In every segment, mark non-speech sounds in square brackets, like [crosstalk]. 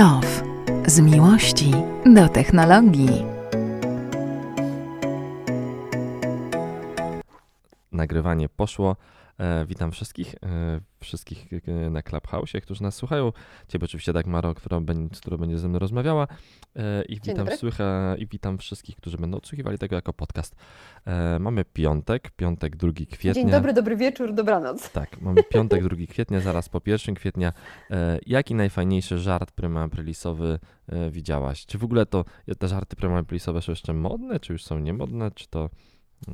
Love. Z miłości do technologii. Nagrywanie poszło. E, witam wszystkich, e, wszystkich e, na Clubhouse, którzy nas słuchają. Ciebie oczywiście Dagmaro, która będzie, która będzie ze mną rozmawiała. I witam, słycha, I witam wszystkich, którzy będą odsłuchiwali tego jako podcast. Mamy piątek, piątek 2 kwietnia. Dzień dobry, dobry wieczór, dobranoc. Tak, mamy piątek 2 kwietnia, zaraz po 1 kwietnia. Jaki najfajniejszy żart prima aprilisowy e, widziałaś? Czy w ogóle to te żarty prima aprilisowe są jeszcze modne, czy już są niemodne, czy to...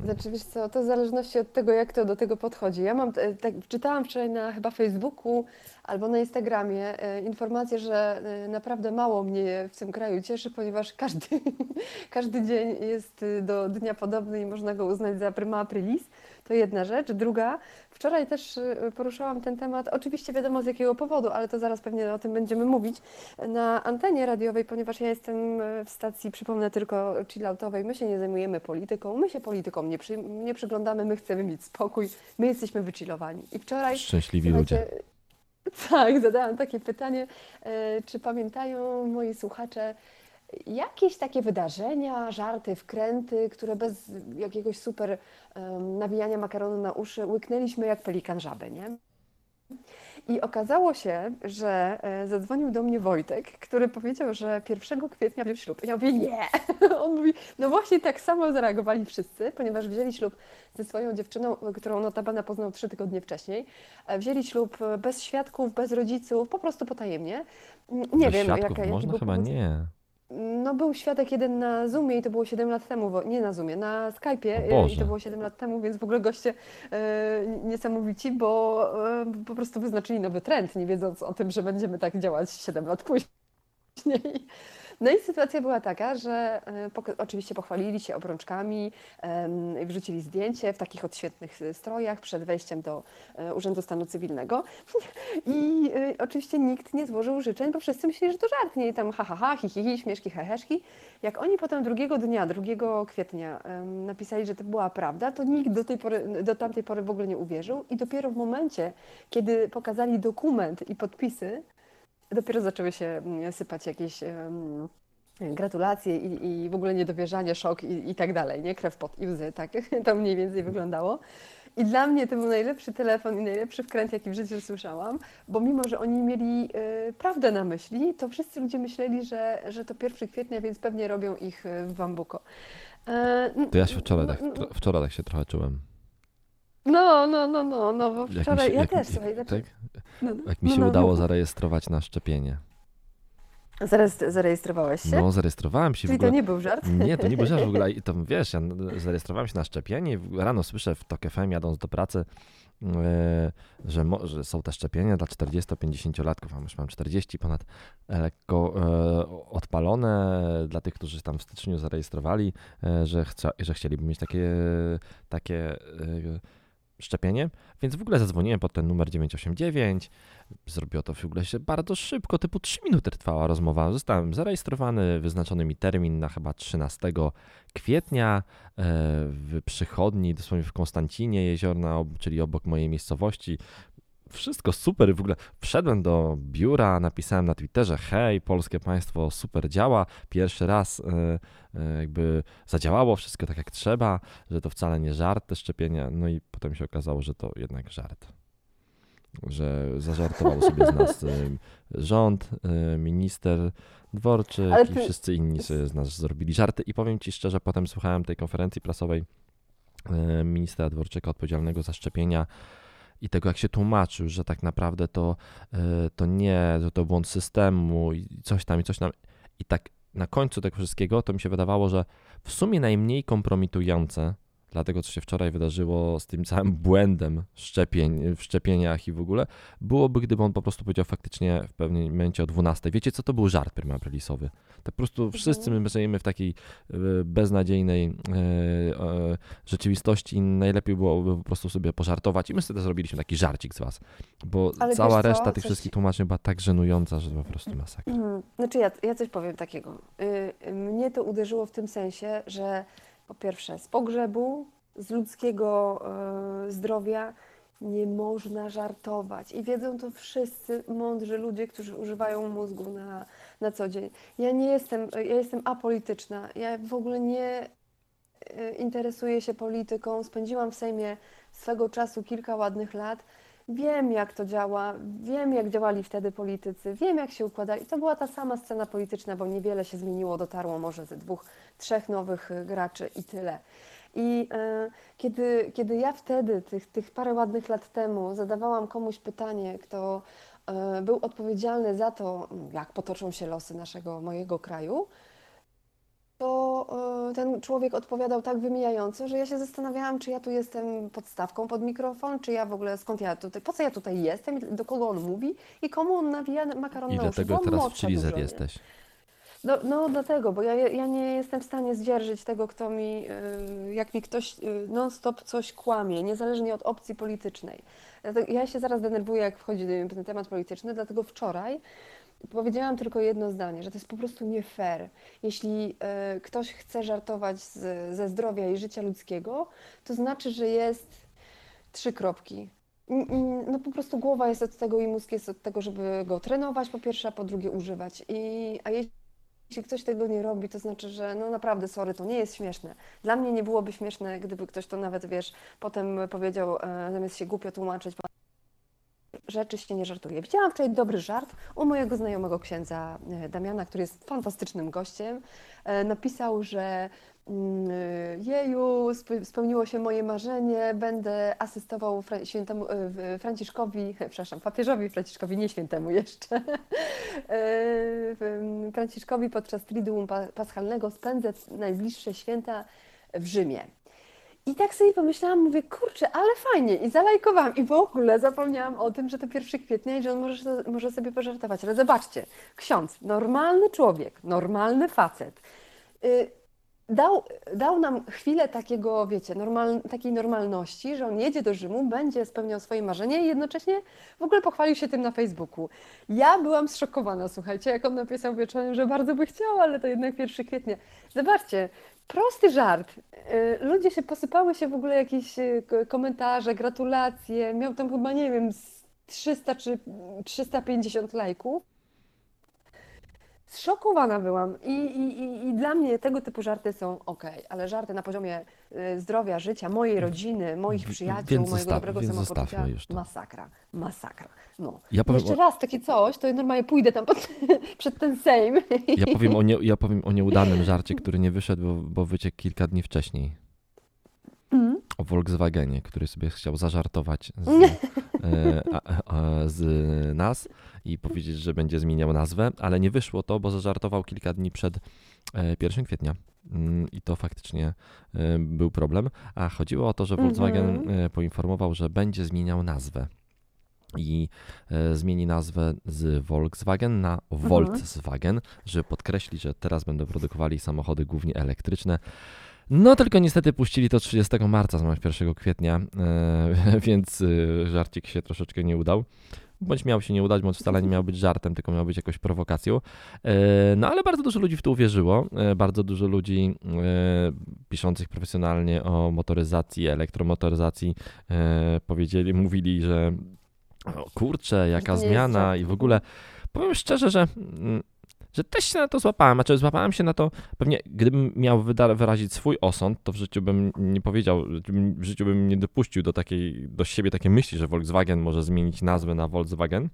Znaczy, wiesz co, to w zależności od tego, jak to do tego podchodzi. Ja mam, e, tak, czytałam wczoraj na chyba Facebooku albo na Instagramie e, informację, że e, naprawdę mało mnie w tym kraju cieszy, ponieważ każdy, [laughs] każdy dzień jest e, do dnia podobny i można go uznać za prima aprilis. To jedna rzecz. Druga, wczoraj też e, poruszałam ten temat, oczywiście wiadomo z jakiego powodu, ale to zaraz pewnie o tym będziemy mówić, na antenie radiowej, ponieważ ja jestem e, w stacji, przypomnę tylko chilloutowej, my się nie zajmujemy polityką, my się polityką nie, przy, nie przyglądamy, my chcemy mieć spokój, my jesteśmy wychillowani. I wczoraj... Szczęśliwi ludzie. [laughs] Tak, zadałam takie pytanie, e, czy pamiętają moi słuchacze jakieś takie wydarzenia, żarty, wkręty, które bez jakiegoś super em, nawijania makaronu na uszy łyknęliśmy jak pelikan żabę, nie? I okazało się, że e, zadzwonił do mnie Wojtek, który powiedział, że 1 kwietnia wziął ślub. Ja mówię, nie! [laughs] On mówi, no właśnie tak samo zareagowali wszyscy, ponieważ wzięli ślub ze swoją dziewczyną, którą notabene poznał trzy tygodnie wcześniej. E, Wzięli ślub bez świadków, bez rodziców, po prostu potajemnie. Nie Bez wiem, świadków jaka, można? Chyba powód. nie. No był świadek jeden na Zoomie i to było 7 lat temu, wo- nie na Zoomie, na Skype'ie O y, i Boże. to było 7 lat temu, więc w ogóle goście e, niesamowici, bo e, po prostu wyznaczyli nowy trend, nie wiedząc o tym, że będziemy tak działać 7 lat później. No i sytuacja była taka, że e, oczywiście pochwalili się obrączkami, wrzucili zdjęcie w takich odświetnych e, strojach przed wejściem do e, Urzędu Stanu Cywilnego. [laughs] I oczywiście nikt nie złożył życzeń, bo wszyscy myśleli, że to żart, nie? I tam ha, ha, ha, hi, hi, hi, śmieszki, heheszki. Jak oni potem drugiego dnia, 2 kwietnia napisali, że to była prawda, to nikt do, tej pory, do tamtej pory w ogóle nie uwierzył i dopiero w momencie, kiedy pokazali dokument i podpisy, dopiero zaczęły się mm, sypać jakieś em, gratulacje i, i w ogóle niedowierzanie, szok i, i tak dalej, nie? Krew pod i łzy, tak [laughs] to mniej więcej wyglądało. I dla mnie to był najlepszy telefon i najlepszy wkręt, jaki w życiu słyszałam, bo mimo, że oni mieli e, prawdę na myśli, to wszyscy ludzie myśleli, że, że to 1 kwietnia, więc pewnie robią ich w Bambuko. E, To ja się wczoraj tak, wczoraj tak się trochę czułem. No, no, no, no, no, bo Jak wczoraj się- ja jak też, słuchaj, znaczy, Tak? no, no, Jak mi no, się no, udało no. zarejestrować na szczepienie. Zarejestrowałeś się? No, zarejestrowałem się w Czyli to ogóle. nie był żart? Nie, to nie był żart w ogóle. [laughs] I to wiesz, ja zarejestrowałem się na szczepienie w- rano słyszę w TOK FM jadąc do pracy, e, że, mo, że są te szczepienia dla 40-50-latków, a już mam 40 ponad, e, lekko e, odpalone dla tych, którzy tam w styczniu zarejestrowali, e, że, chca, że chcieliby mieć takie, takie e, szczepienie. Więc w ogóle zadzwoniłem pod ten numer 989. Zrobiło to w ogóle się bardzo szybko, typu 3 minuty trwała rozmowa. Zostałem zarejestrowany, wyznaczony mi termin na chyba 13 kwietnia e, w przychodni, dosłownie w Konstancinie Jeziorna, czyli obok mojej miejscowości. Wszystko super, w ogóle. Wszedłem do biura, napisałem na Twitterze, hej, polskie państwo super działa, pierwszy raz e, e, jakby zadziałało wszystko tak jak trzeba, że to wcale nie żart te szczepienia, no i potem się okazało, że to jednak żart. Że zażartował sobie z nas e, rząd, minister Dworczyk Ale i ty- wszyscy inni sobie z nas zrobili żarty. I powiem Ci szczerze, potem słuchałem tej konferencji prasowej ministra Dworczyka odpowiedzialnego za szczepienia i tego, jak się tłumaczył, że tak naprawdę to, e, to nie, że to błąd systemu i coś tam, i coś tam. I tak na końcu tego wszystkiego to mi się wydawało, że w sumie najmniej kompromitujące dla tego, co się wczoraj wydarzyło z tym całym błędem szczepień, w szczepieniach i w ogóle, byłoby, gdyby on po prostu powiedział faktycznie w pewnym momencie o 12. Wiecie, co to był żart aprilisowy? To po prostu wszyscy my żyjemy w takiej e, beznadziejnej e, rzeczywistości i najlepiej byłoby po prostu sobie pożartować i my sobie zrobiliśmy taki żarcik z was, bo Ale cała reszta tych Coś- wszystkich tłumaczeń była tak żenująca, że po prostu masakra. Mm, Znaczy ja, ja coś powiem takiego. Y, y, Mnie to uderzyło w tym sensie, że po pierwsze z pogrzebu, z ludzkiego y, zdrowia Nie można żartować. I wiedzą to wszyscy mądrzy ludzie, którzy używają mózgu na, na co dzień. Ja nie jestem, ja jestem apolityczna. Ja w ogóle nie e, interesuję się polityką. Spędziłam w Sejmie swego czasu kilka ładnych lat. Wiem, jak to działa, wiem, jak działali wtedy politycy, wiem, jak się układali. To była ta sama scena polityczna, bo niewiele się zmieniło, dotarło może ze dwóch, trzech nowych e, graczy i tyle. I e, kiedy, kiedy ja wtedy, tych, tych parę ładnych lat temu, zadawałam komuś pytanie, kto e, był odpowiedzialny za to, jak potoczą się losy naszego, mojego kraju, to e, ten człowiek odpowiadał tak wymijająco, że ja się zastanawiałam, czy ja tu jestem podstawką pod mikrofon, czy ja w ogóle, skąd ja tutaj, po co ja tutaj jestem, do kogo on mówi i komu on nawija makaron I na uszy. dlatego teraz w nie? jesteś. No, no dlatego, bo ja, ja nie jestem w stanie zdzierżyć tego, kto mi, y, jak mi ktoś y, non-stop coś kłamie, niezależnie od opcji politycznej. Ja się zaraz denerwuję, jak wchodzi ten temat polityczny, dlatego wczoraj powiedziałam tylko jedno zdanie, że to jest po prostu nie fair. Jeśli y, ktoś chce żartować z, ze zdrowia i życia ludzkiego, to znaczy, że jest trzy kropki. No po prostu głowa jest od tego i mózg jest od tego, żeby go trenować po pierwsze, a po drugie używać. I, a jeśli jeśli ktoś tego nie robi, to znaczy, że no naprawdę, sorry, to nie jest śmieszne. Dla mnie nie byłoby śmieszne, gdyby ktoś to nawet, wiesz, potem powiedział, e, zamiast się głupio tłumaczyć, rzeczy się nie żartuje. Widziałam wczoraj dobry żart u mojego znajomego księdza e, Damiana, który jest fantastycznym gościem. E, Napisał, że mm, jeju, sp- spełniło się moje marzenie, będę asystował świętemu e, Franciszkowi, przepraszam, papieżowi Franciszkowi, nie świętemu jeszcze, [laughs] e, Franciszkowi podczas Triduum Pa- Paschalnego spędzę najbliższe święta w Rzymie. I tak sobie pomyślałam, mówię, kurczę, ale fajnie. I zalajkowałam. I w ogóle zapomniałam o tym, że to 1 kwietnia i że on może, może sobie pożartować. Ale zobaczcie, ksiądz, normalny człowiek, normalny facet, y, dał, dał nam chwilę takiego, wiecie, normal, takiej normalności, że on jedzie do Rzymu, będzie spełniał swoje marzenie i jednocześnie w ogóle pochwalił się tym na Facebooku. Ja byłam zszokowana, słuchajcie, jak on napisał wieczorem, że bardzo by chciał, ale to jednak 1 kwietnia. Zobaczcie, prosty żart. Y, Ludzie się posypały się w ogóle jakieś y, komentarze, gratulacje. Miał tam chyba, nie wiem, z 300 czy 350 lajków. Zszokowana byłam I, i, i, dla mnie tego typu żarty są ok, ale żarty na poziomie y, zdrowia, życia, mojej rodziny, moich W- przyjaciół, więc mojego zostaw- dobrego samopoczucia, już to. masakra, masakra. No. Ja powiem, Jeszcze raz takie coś, to normalnie pójdę tam pod, [laughs] przed ten Sejm. ja, powiem o nie, [laughs] ja powiem o nieudanym żarcie, który nie wyszedł, bo, bo wyciekł kilka dni wcześniej. Mm. O Volkswagenie, który sobie chciał zażartować z, [laughs] e, a, a, z nas i powiedzieć, że będzie zmieniał nazwę, ale nie wyszło to, bo zażartował kilka dni przed e, 1 kwietnia. Mm, I to faktycznie e, był problem. A chodziło o to, że Volkswagen Mhm. e, poinformował, że będzie zmieniał nazwę. I e, zmieni nazwę z Volkswagen na Volkswagen, żeby podkreślić, że teraz będą produkowali samochody głównie elektryczne. No tylko niestety puścili to 30 marca zamiast 1 kwietnia, e, [laughs] więc e, żarcik się troszeczkę nie udał. Bądź miał się nie udać, bądź wcale nie miał być żartem, tylko miał być jakąś prowokacją. E, No ale bardzo dużo ludzi w to uwierzyło. E, Bardzo dużo ludzi e, piszących profesjonalnie o motoryzacji, elektromotoryzacji powiedzieli, mówili, że o, kurczę, jaka zmiana i w ogóle powiem szczerze, że, mm, że też się na to złapałem, znaczy złapałem się na to, pewnie gdybym miał wyrazić swój osąd, to w życiu bym nie powiedział, w życiu bym nie dopuścił do takiej, do siebie takiej myśli, że Volkswagen może zmienić nazwę na Volkswagen,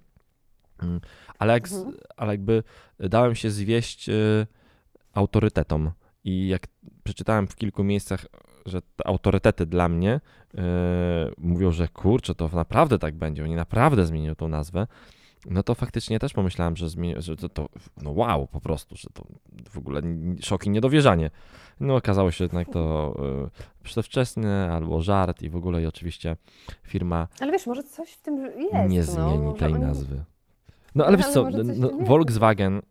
Mm, ale, jak, Mhm. ale jakby dałem się zwieść y, autorytetom. I jak przeczytałem w kilku miejscach, że te autorytety dla mnie y, mówią, że kurczę, to naprawdę tak będzie, oni naprawdę zmienią tą nazwę, no to faktycznie też pomyślałem, że, zmieni, że to, to, no wow, po prostu, że to w ogóle n- szok i niedowierzanie. No okazało się jednak to y, przedwczesne albo żart i w ogóle i oczywiście firma Ale wiesz, może coś w tym jest. nie no, zmieni może tej oni- nazwy. No ale Ale wiesz co, no. Volkswagen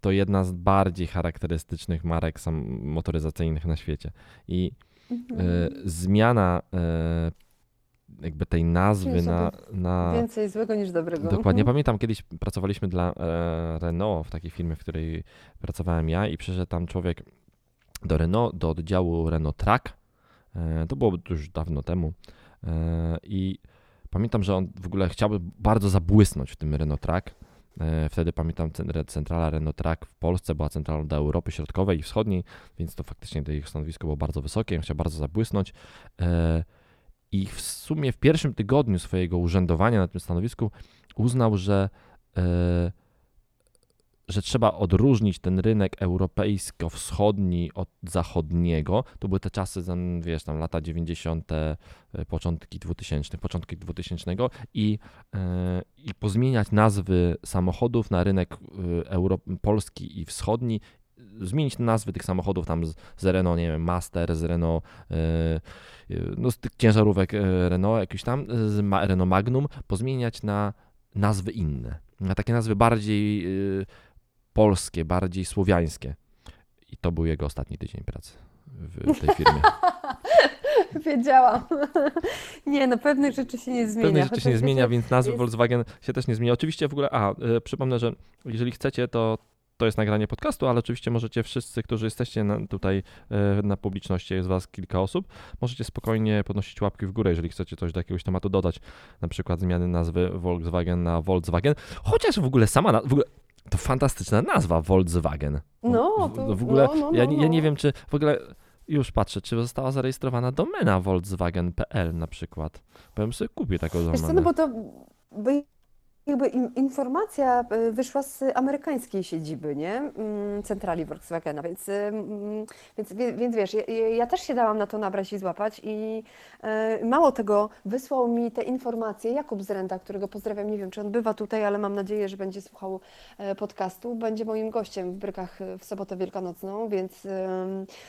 to jedna z bardziej charakterystycznych marek sam motoryzacyjnych na świecie. I Mhm. e, zmiana e, jakby tej nazwy na, na Więcej złego niż dobrego. Dokładnie. Mhm. Pamiętam, kiedyś pracowaliśmy dla e, Renault w takiej firmie, w której pracowałem ja i przyszedł tam człowiek do Renault, do oddziału Renault Track. E, to było już dawno temu. E, I pamiętam, że on w ogóle chciałby bardzo zabłysnąć w tym Renault Track. Wtedy pamiętam, centrala Renault Track w Polsce była centralą do Europy Środkowej i Wschodniej, więc to faktycznie to ich stanowisko było bardzo wysokie. On chciał bardzo zabłysnąć. I w sumie w pierwszym tygodniu swojego urzędowania na tym stanowisku uznał, że że trzeba odróżnić ten rynek europejsko-wschodni od zachodniego. To były te czasy, wiesz, tam lata 90., e, początki 2000, początki 2000 i, e, i pozmieniać nazwy samochodów na rynek Euro, polski i wschodni, zmienić nazwy tych samochodów tam z, z Renault, nie wiem, Master, z Renault, no z tych ciężarówek Renault, jakiś tam, z Renault Magnum, pozmieniać na nazwy inne. Na takie nazwy bardziej polskie, bardziej słowiańskie. I to był jego ostatni tydzień pracy w tej firmie. [laughs] Wiedziałam. Nie, no pewnych rzeczy się nie zmienia. Pewnych rzeczy się nie zmienia, więc nazwy jest... Volkswagen się też nie zmienia. Oczywiście w ogóle, a, y, przypomnę, że jeżeli chcecie, to to jest nagranie podcastu, ale oczywiście możecie wszyscy, którzy jesteście na, tutaj y, na publiczności, jest was kilka osób, możecie spokojnie podnosić łapki w górę, jeżeli chcecie coś do jakiegoś tematu dodać, na przykład zmiany nazwy Volkswagen na Volkswagen, chociaż w ogóle sama, w ogóle to fantastyczna nazwa, Volkswagen. No, to, w ogóle, no, no, ja, no. ja nie wiem, czy w ogóle już patrzę, czy została zarejestrowana domena volkswagen.pl na przykład. Powiem sobie, kupię taką domenę. Wiesz co, no bo to jakby informacja e, wyszła z amerykańskiej siedziby, nie? Mm, centrali Volkswagena, więc, więc, więc wiesz, ja, ja, też się dałam na to nabrać i złapać i e, mało tego, wysłał mi te informacje Jakub Zrenda, którego pozdrawiam, nie wiem czy on bywa tutaj, ale mam nadzieję, że będzie słuchał e, podcastu, będzie moim gościem w Brykach w sobotę wielkanocną, więc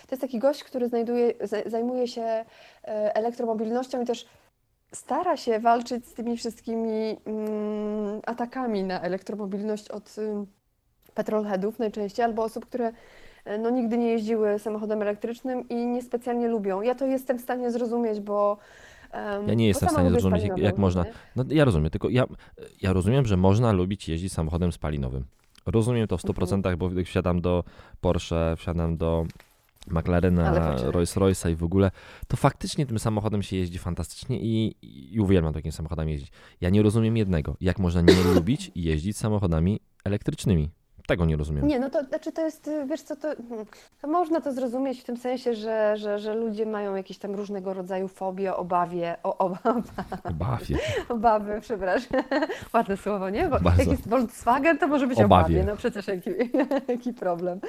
to jest taki gość, który znajduje, zajmuje się elektromobilnością i też stara się walczyć z tymi wszystkimi mm, atakami na elektromobilność od y, petrolheadów najczęściej, albo osób, które e, no, nigdy nie jeździły samochodem elektrycznym i niespecjalnie lubią. Ja to jestem w stanie zrozumieć, bo um, ja nie jestem w stanie zrozumieć, jak, jak można. No, ja rozumiem, tylko ja, ja rozumiem, że można lubić jeździć samochodem spalinowym. Rozumiem to w 100%, mhm. bo wsiadam do Porsche, wsiadam do McLarena, Rolls-Royce'a i w ogóle, to faktycznie tym samochodem się jeździ fantastycznie i, i uwielbiam takim samochodem jeździć. Ja nie rozumiem jednego, jak można nie lubić jeździć samochodami elektrycznymi. Tego nie rozumiem. Nie, no to znaczy to jest, wiesz co, to, hmm, to można to zrozumieć w tym sensie, że, że, że ludzie mają jakieś tam różnego rodzaju fobie, obawie, o, obawa, obawie. [laughs] obawy, przepraszam, [laughs] ładne słowo, nie? Bo jak jest Volkswagen, to może być obawie, obawie. no przecież jaki, [laughs] jaki problem.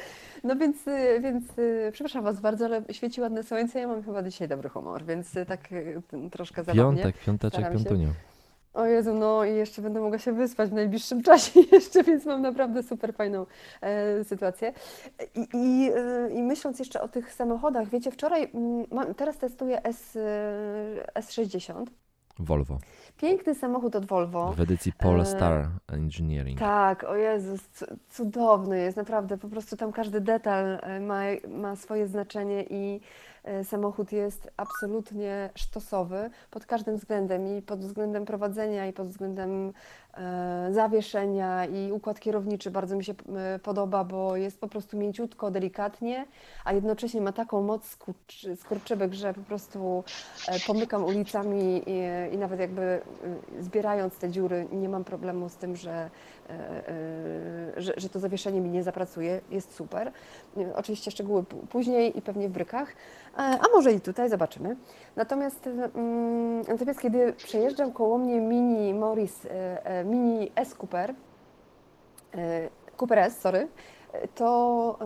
No więc, więc przepraszam Was bardzo, ale świeci ładne słońce, ja mam chyba dzisiaj dobry humor, więc tak troszkę zabawnie. Piątek, piąteczek, piątunio. O Jezu, no i jeszcze będę mogła się wyspać w najbliższym [laughs] czasie jeszcze, więc mam naprawdę super fajną e, sytuację. I, i, e, I, myśląc jeszcze o tych samochodach, wiecie, wczoraj, mm, mam, teraz testuję S, e, S60. Volvo. Piękny samochód od Volvo. W edycji Polestar Engineering. Tak, o Jezus, cudowny jest, naprawdę, po prostu tam każdy detal e, ma, ma swoje znaczenie i E, samochód jest absolutnie sztosowy pod każdym względem i pod względem prowadzenia i pod względem e, zawieszenia i układ kierowniczy bardzo mi się e, podoba, bo jest po prostu mięciutko, delikatnie, a jednocześnie ma taką moc skurczybek, że po prostu pomykam ulicami i, i nawet jakby zbierając te dziury nie mam problemu z tym, że, że, że to zawieszenie mi nie zapracuje. Jest super. Oczywiście szczegóły później i pewnie w brykach. E, a może i tutaj, zobaczymy. Natomiast, mm, natomiast kiedy przejeżdżał koło mnie mini Morris, e, e, mini S Cooper, Cooper S, sorry, to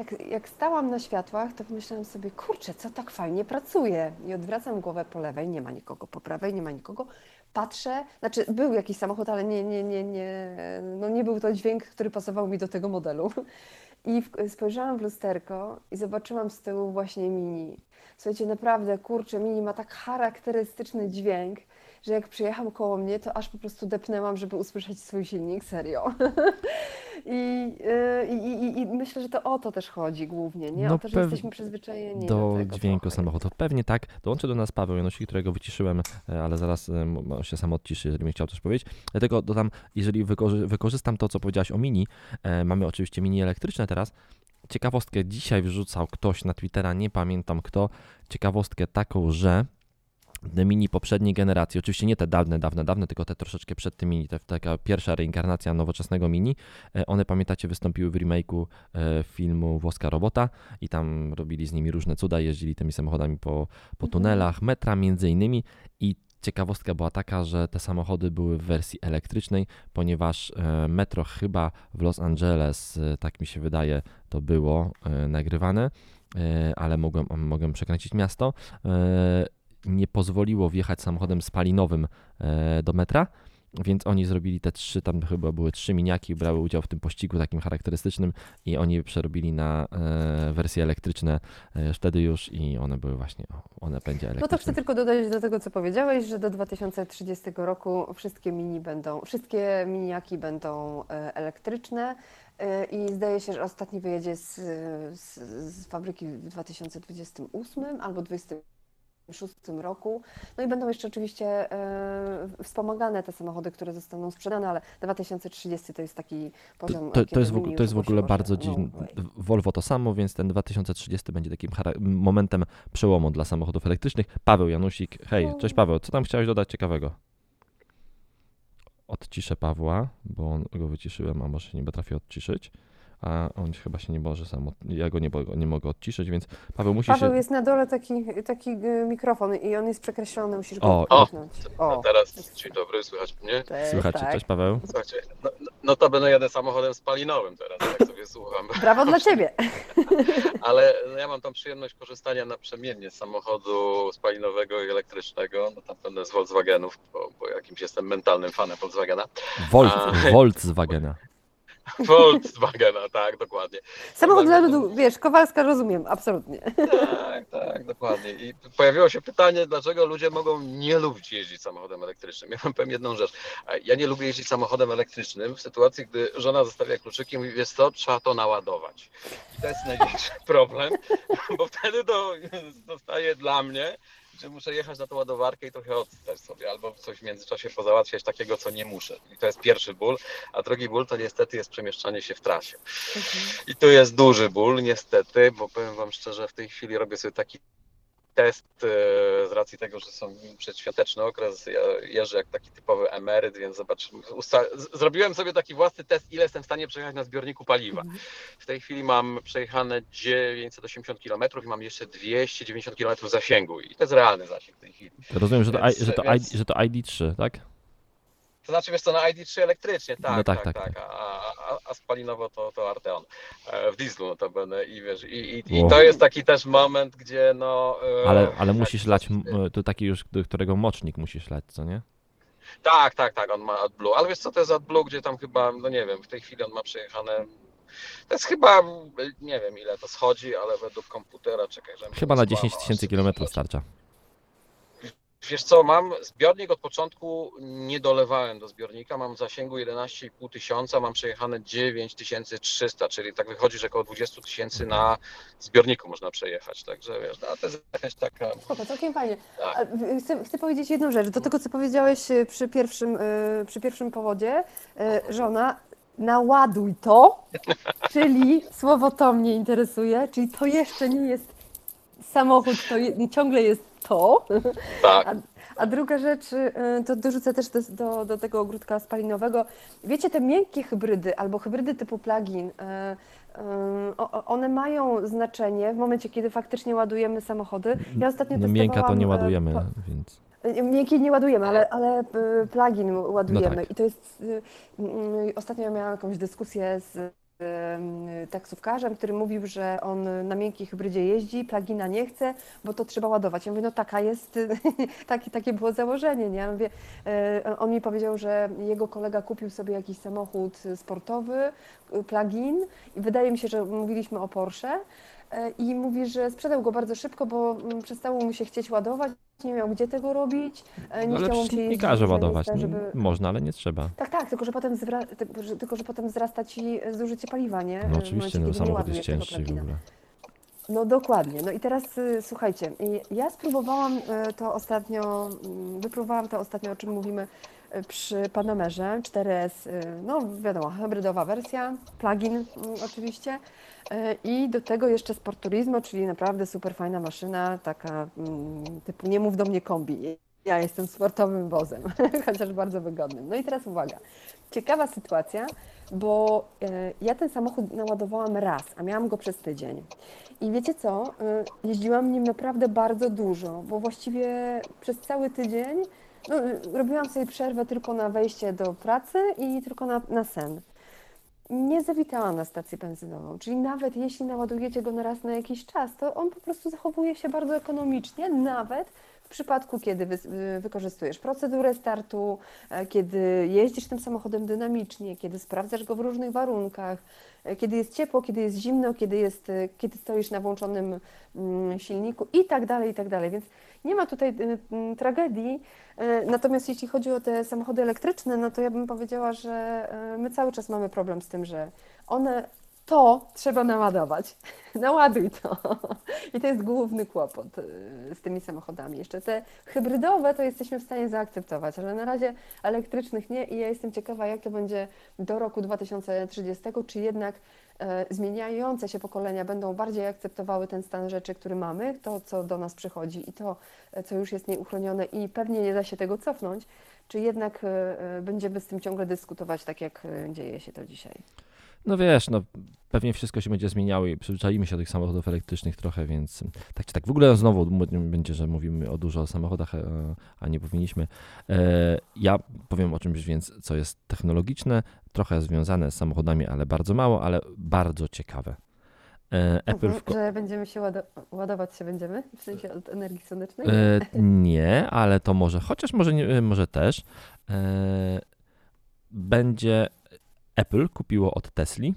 jak, jak stałam na światłach, to pomyślałam sobie, kurczę, co tak fajnie pracuje. I odwracam głowę po lewej, nie ma nikogo, po prawej nie ma nikogo. Patrzę, znaczy był jakiś samochód, ale nie, nie, nie, nie, no nie był to dźwięk, który pasował mi do tego modelu. I spojrzałam w lusterko i zobaczyłam z tyłu właśnie Mini. Słuchajcie, naprawdę, kurczę, Mini ma tak charakterystyczny dźwięk, że jak przyjechał koło mnie, to aż po prostu depnęłam, żeby usłyszeć swój silnik, serio. [laughs] I, y, i, i, I, myślę, że to o to też chodzi głównie, nie? No o to, że jesteśmy przyzwyczajeni do, do dźwięku samochodu. Pewnie tak. Dołączy do nas Paweł Janosik, którego wyciszyłem, e, ale zaraz e, się sam odciszy, jeżeli bym chciał coś powiedzieć. Dlatego dodam, jeżeli wykorzy wykorzystam to, co powiedziałaś o Mini, e, mamy oczywiście Mini elektryczne teraz, ciekawostkę dzisiaj wrzucał ktoś na Twittera, nie pamiętam kto, ciekawostkę taką, że te mini poprzedniej generacji, oczywiście nie te dawne, dawne, dawne, tylko te troszeczkę przed tym mini, te, taka pierwsza reinkarnacja nowoczesnego mini, e, one pamiętacie wystąpiły w remake'u e, filmu Włoska Robota i tam robili z nimi różne cuda, jeździli tymi samochodami po, po Mhm. tunelach, metra między innymi i ciekawostka była taka, że te samochody były w wersji elektrycznej, ponieważ e, metro chyba w Los Angeles, tak mi się wydaje, to było nagrywane, ale mogłem, mogłem przekręcić miasto. Nie pozwoliło wjechać samochodem spalinowym e, do metra, więc oni zrobili te trzy, tam chyba były trzy miniaki, brały udział w tym pościgu takim charakterystycznym i oni przerobili na e, wersje elektryczne e, wtedy już i one były właśnie, one będzie No to elektryczne. chcę tylko dodać do tego, co powiedziałeś, że do 2030 roku wszystkie mini będą, wszystkie miniaki będą elektryczne i zdaje się, że ostatni wyjedzie z, z, z fabryki w 2028 albo 2026 roku. No i będą jeszcze oczywiście e, wspomagane te samochody, które zostaną sprzedane, ale 2030 to jest taki poziom. To, to, jest w, to jest w ogóle bardzo no dziwne. way. Volvo to samo, więc ten 2030 będzie takim momentem przełomu dla samochodów elektrycznych. Paweł Janusik, hej, cześć Paweł, co tam chciałeś dodać ciekawego? Odciszę Pawła, bo on, go wyciszyłem, a może się nie potrafię odciszyć. A on chyba się nie może sam, ja go nie, nie mogę odciszyć, więc Paweł musi Paweł się... jest na dole taki, taki e, mikrofon i on jest przekreślony, musisz go O, o. kliknąć. No O, teraz, dzień dobry, słychać mnie? cześć, Słychać, tak. cześć Paweł. Słuchajcie, no, no, notabene jadę samochodem spalinowym teraz, jak sobie słucham. [laughs] Brawo dla Ciebie. [laughs] Ale no, ja mam tam przyjemność korzystania naprzemiennie z samochodu spalinowego i elektrycznego, no tam będę z Volkswagenów, bo, bo jakimś jestem mentalnym fanem Volkswagena. Volt, A. Volkswagena. [laughs] Volkswagena, tak, dokładnie. Samochód dla ludu, wiesz, Kowalska rozumiem, absolutnie. Tak, tak, dokładnie. I pojawiło się pytanie, dlaczego ludzie mogą nie lubić jeździć samochodem elektrycznym. Ja wam powiem jedną rzecz. Ja nie lubię jeździć samochodem elektrycznym w sytuacji, gdy żona zostawia kluczyki i mówi, wiesz co, trzeba to naładować. I to jest największy [laughs] problem, bo wtedy to zostaje dla mnie, że muszę jechać na tą ładowarkę i trochę odstać sobie, albo coś w międzyczasie pozałatwiać takiego, co nie muszę. I to jest pierwszy ból, a drugi ból to niestety jest przemieszczanie się w trasie. I tu jest duży ból, niestety, bo powiem Wam szczerze, w tej chwili robię sobie taki test e, z racji tego, że są przedświąteczny okres. Ja jeżdżę jak taki typowy emeryt, więc zobaczymy. Usta- z- zrobiłem sobie taki własny test, ile jestem w stanie przejechać na zbiorniku paliwa. W tej chwili mam przejechane 980 km i mam jeszcze 290 km zasięgu. I to jest realny zasięg w tej chwili. Rozumiem, że to, Więc- I, że, to więc- I, że to ID3, tak? To znaczy, wiesz co, na ID3 elektrycznie, tak, No tak, tak, tak, tak, tak. A, a, a spalinowo to, to Arteon. E, W dieslu notabene i wiesz, i, i, i to jest taki też moment, gdzie no... e, Ale, ale musisz to lać, m- to taki już, do którego mocznik musisz lać, co nie? Tak, tak, tak, on ma AdBlue, ale wiesz co, to jest AdBlue, gdzie tam chyba, no nie wiem, w tej chwili on ma przejechane... To jest chyba, nie wiem ile to schodzi, ale według komputera, czekaj, żebym Chyba na 10 skłamał, tysięcy kilometrów starcza. Wiesz co, mam zbiornik od początku nie dolewałem do zbiornika, mam w zasięgu 11,5 tysiąca, mam przejechane 9300, czyli tak wychodzi, że około 20 tysięcy na zbiorniku można przejechać, także wiesz, no, to jest jakaś taka... Spoko, całkiem fajnie. Tak. W- Chcę, chcę powiedzieć jedną rzecz. Do tego, co powiedziałeś e, przy pierwszym, e, przy pierwszym powodzie, e, żona, naładuj to, czyli słowo to mnie interesuje, czyli to jeszcze nie jest samochód, to je, ciągle jest to. Tak, A, a druga rzecz, y, to dorzucę też do, do, do tego ogródka spalinowego. Wiecie, te miękkie hybrydy albo hybrydy typu plug-in, y, y, one mają znaczenie w momencie, kiedy faktycznie ładujemy samochody. Ja ostatnio No miękka to nie ładujemy, po- więc... Miękkiej nie ładujemy, ale, ale plugin ładujemy. tak. I to jest. y, y, Ostatnio miałam jakąś dyskusję z y, taksówkarzem, który mówił, że on na miękkiej hybrydzie jeździ, plugina nie chce, bo to trzeba ładować. Ja mówię, no taka jest, [laughs] taki, takie było założenie, nie? Ja mówię, y, on mi powiedział, że jego kolega kupił sobie jakiś samochód sportowy, plugin i wydaje mi się, że mówiliśmy o Porsche. Y, I mówi, że sprzedał go bardzo szybko, bo mm, przestało mu się chcieć ładować, nie miał gdzie tego robić, e, nie No, ale chciało mu się nie każe ładować. miejsca, żeby... Można, ale nie trzeba. Tak, tak, tylko że, potem zwra... tylko, że, potem wzrasta ci zużycie paliwa, nie? No oczywiście, no, samochód jest cięższy w ogóle. No dokładnie. No i teraz słuchajcie, ja spróbowałam to ostatnio, mm, wypróbowałam to ostatnio, o czym mówimy, przy Panamerze 4S, y, no wiadomo, hybrydowa wersja, plugin mm, oczywiście y, i do tego jeszcze Sport Turismo, czyli naprawdę super fajna maszyna, taka mm, typu nie mów do mnie kombi. Ja jestem sportowym wozem, [laughs] chociaż bardzo wygodnym. No i teraz uwaga. Ciekawa sytuacja, bo e, ja ten samochód naładowałam raz, a miałam go przez tydzień. I wiecie co? Jeździłam nim naprawdę bardzo dużo, bo właściwie przez cały tydzień no, robiłam sobie przerwę tylko na wejście do pracy i tylko na, na sen. Nie zawitałam na stację benzynową, czyli nawet jeśli naładujecie go na raz na jakiś czas, to on po prostu zachowuje się bardzo ekonomicznie, nawet przypadku, kiedy wy, wykorzystujesz procedurę startu, e, kiedy jeździsz tym samochodem dynamicznie, kiedy sprawdzasz go w różnych warunkach, e, kiedy jest ciepło, kiedy jest zimno, kiedy, jest, e, kiedy stoisz na włączonym mm, silniku i tak dalej, i tak dalej. Więc nie ma tutaj tragedii. Natomiast jeśli chodzi o te samochody elektryczne, no to ja bym powiedziała, że my cały czas mamy problem z tym, że one to trzeba naładować. [laughs] Naładuj to. I to jest główny kłopot y, z tymi samochodami. Jeszcze te hybrydowe to jesteśmy w stanie zaakceptować, ale na razie elektrycznych nie i ja jestem ciekawa, jak to będzie do roku 2030, czy jednak e, zmieniające się pokolenia będą bardziej akceptowały ten stan rzeczy, który mamy, to co do nas przychodzi i to, e, co już jest nieuchronione i pewnie nie da się tego cofnąć, czy jednak e, będziemy z tym ciągle dyskutować tak, jak dzieje się to dzisiaj. No wiesz, no pewnie wszystko się będzie zmieniało i przyzwyczaimy się do tych samochodów elektrycznych trochę, więc tak czy tak. W ogóle znowu będzie, że mówimy o dużo o samochodach, e, a nie powinniśmy. E, ja powiem o czymś więc, co jest technologiczne, trochę związane z samochodami, ale bardzo mało, ale bardzo ciekawe. E, Apple mhm, w... Że będziemy się łado ładować się będziemy, w sensie od energii słonecznej? nie, ale to może, chociaż może, nie, może też. będzie Apple kupiło od Tesli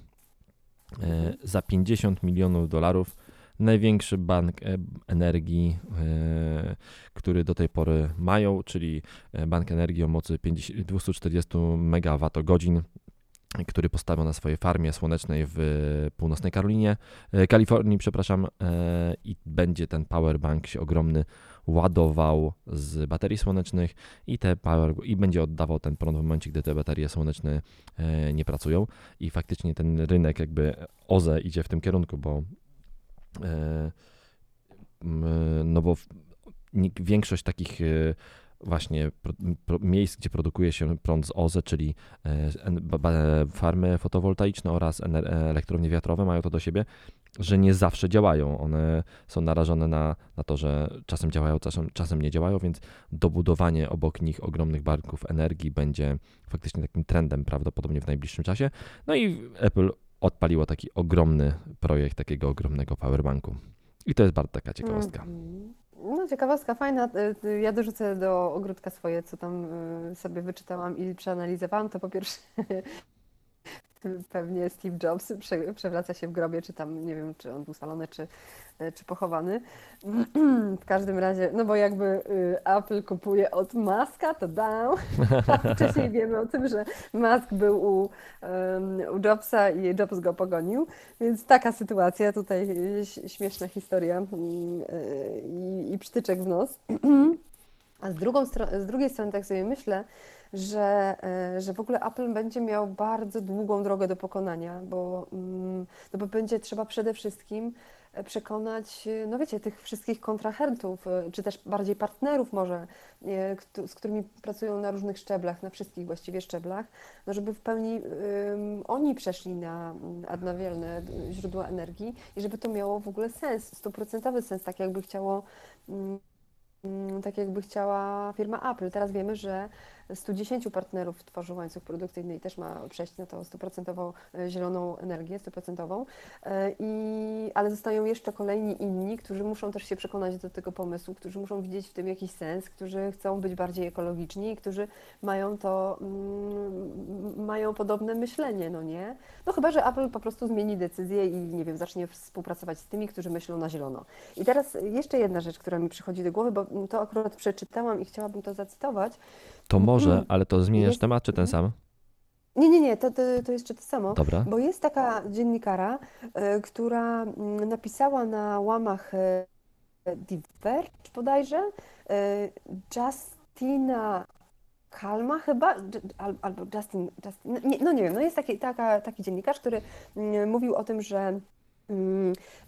e, za 50 milionów dolarów największy bank e, energii, e, który do tej pory mają, czyli bank energii o mocy 240 MWh, który postawił na swojej farmie słonecznej w północnej Karolinie, Kalifornii, przepraszam, i będzie ten powerbank się ogromny ładował z baterii słonecznych i, te power, i będzie oddawał ten prąd w momencie, gdy te baterie słoneczne e, nie pracują. I faktycznie ten rynek jakby OZE idzie w tym kierunku, bo e, no bo większość takich e, właśnie miejsc, gdzie produkuje się prąd z OZE, czyli farmy fotowoltaiczne oraz elektrownie wiatrowe mają to do siebie, że nie zawsze działają. One są narażone na, na to, że czasem działają, czasem, czasem nie działają, więc dobudowanie obok nich ogromnych banków energii będzie faktycznie takim trendem prawdopodobnie w najbliższym czasie. No i Apple odpaliło taki ogromny projekt takiego ogromnego powerbanku. I to jest bardzo taka ciekawostka. -hmm. No, ciekawostka, fajna. Y, y, ja dorzucę do ogródka swoje, co tam y, sobie wyczytałam i przeanalizowałam. To po pierwsze pewnie Steve Jobs przewraca się w grobie, czy tam, nie wiem, czy on był spalony, czy, e, czy pochowany. [clears throat] W każdym razie, no bo jakby y, Apple kupuje od Muska, to dał. [laughs] Wcześniej wiemy o tym, że Musk był u, u Jobsa i Jobs go pogonił, więc taka sytuacja, tutaj śmieszna historia mm, e, i, i przytyczek w nos. [clears throat] A z, drugą, z drugiej strony tak sobie myślę, że, e, że w ogóle Apple będzie miał bardzo długą drogę do pokonania, bo, mm, no bo będzie trzeba przede wszystkim e, przekonać, e, no wiecie, tych wszystkich kontrahentów, czy też bardziej partnerów może, z którymi pracują na różnych szczeblach, na wszystkich właściwie szczeblach, no żeby w pełni um, oni przeszli na mm, odnawialne źródła energii i żeby to miało w ogóle sens, stuprocentowy sens, tak jakby chciało um, tak jakby chciała firma Apple. Teraz wiemy, że 110 partnerów tworzy łańcuch produkcyjny i też ma przejść na tą stuprocentową e, zieloną energię, stuprocentową, e, I, ale zostają jeszcze kolejni inni, którzy muszą też się przekonać do tego pomysłu, którzy muszą widzieć w tym jakiś sens, którzy chcą być bardziej ekologiczni, którzy mają to, mm, mają podobne myślenie, no nie? No chyba, że Apple po prostu zmieni decyzję i nie wiem, zacznie współpracować z tymi, którzy myślą na zielono. I teraz jeszcze jedna rzecz, która mi przychodzi do głowy, bo to akurat przeczytałam i chciałabym to zacytować. To może, mm. ale to zmieniasz jest... temat, czy ten sam? Nie, nie, nie, to, to, to jeszcze to samo. Dobra. Bo jest taka dziennikara, y, która mm, napisała na łamach Diverge bodajże, y, Justina Kalma chyba, albo Justin, Justin no, nie, no nie wiem, no jest taki, taka, taki dziennikarz, który mm, mówił o tym, że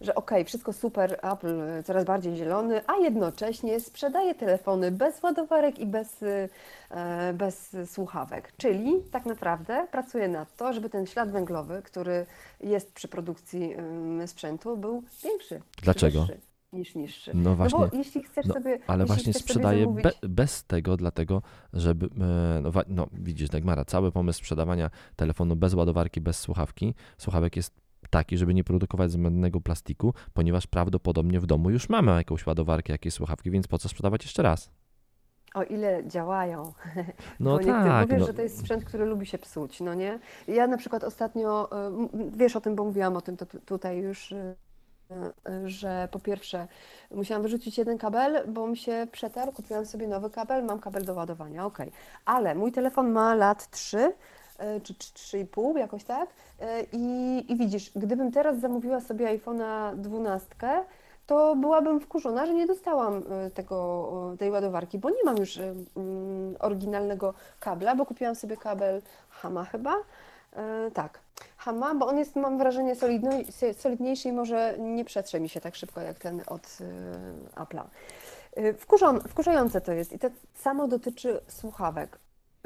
że okej, okay, wszystko super, Apple coraz bardziej zielony, a jednocześnie sprzedaje telefony bez ładowarek i bez, e, bez słuchawek. Czyli tak naprawdę pracuje nad to, żeby ten ślad węglowy, który jest przy produkcji sprzętu, był większy. Dlaczego? Wyższy niż niższy. No właśnie. No bo jeśli chcesz no, sobie. Ale właśnie sprzedaje zamówić... be, bez tego, dlatego, żeby. E, no, no widzisz, Dagmara, cały pomysł sprzedawania telefonu bez ładowarki, bez słuchawki, słuchawek jest taki, żeby nie produkować zbędnego plastiku, ponieważ prawdopodobnie w domu już mamy jakąś ładowarkę, jakieś słuchawki, więc po co sprzedawać jeszcze raz? O ile działają. [laughs] No Bo tak. Mówisz, no. że to jest sprzęt, który lubi się psuć, no nie? Ja na przykład ostatnio, e, wiesz o tym, bo mówiłam o tym to tutaj już e, że po pierwsze musiałam wyrzucić jeden kabel, bo mi się przetarł, kupiłam sobie nowy kabel, mam kabel do ładowania, ok. Ale mój telefon ma lat 3 e, czy 3,5 jakoś tak e, I, i widzisz, gdybym teraz zamówiła sobie iPhone'a 12, to byłabym wkurzona, że nie dostałam e, tego, tej ładowarki, bo nie mam już mm, oryginalnego kabla, bo kupiłam sobie kabel Hama chyba, tak, Hama, bo on jest, mam wrażenie, solidniejszy i może nie przetrze mi się tak szybko jak ten od Apple'a. Wkurzon, wkurzające to jest i to samo dotyczy słuchawek.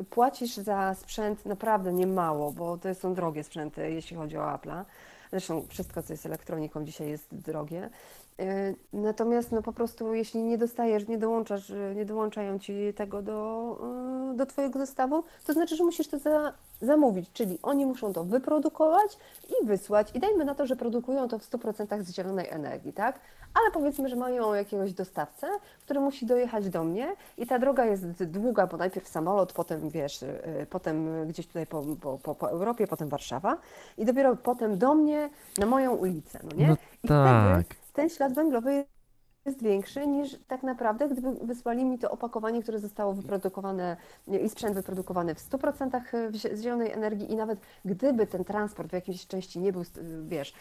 Płacisz za sprzęt naprawdę niemało, bo to są drogie sprzęty, jeśli chodzi o Apple'a. Zresztą wszystko, co jest elektroniką dzisiaj jest drogie. Y, natomiast no po prostu jeśli nie dostajesz, nie dołączasz, nie dołączają Ci tego do, do Twojego zestawu, to znaczy, że musisz to za, zamówić, czyli oni muszą to wyprodukować i wysłać i dajmy na to, że produkują to w 100% z zielonej energii, tak? Ale powiedzmy, że mają jakiegoś dostawcę, który musi dojechać do mnie i ta droga jest długa, bo najpierw samolot, potem wiesz, y, potem gdzieś tutaj po, po, po Europie, potem Warszawa i dopiero potem do mnie na moją ulicę, no nie? No I tak. wtedy ten ślad węglowy jest większy niż tak naprawdę, gdyby wysłali mi to opakowanie, które zostało wyprodukowane i sprzęt wyprodukowany w 100% z zielonej energii i nawet gdyby ten transport w jakiejś części nie był, wiesz,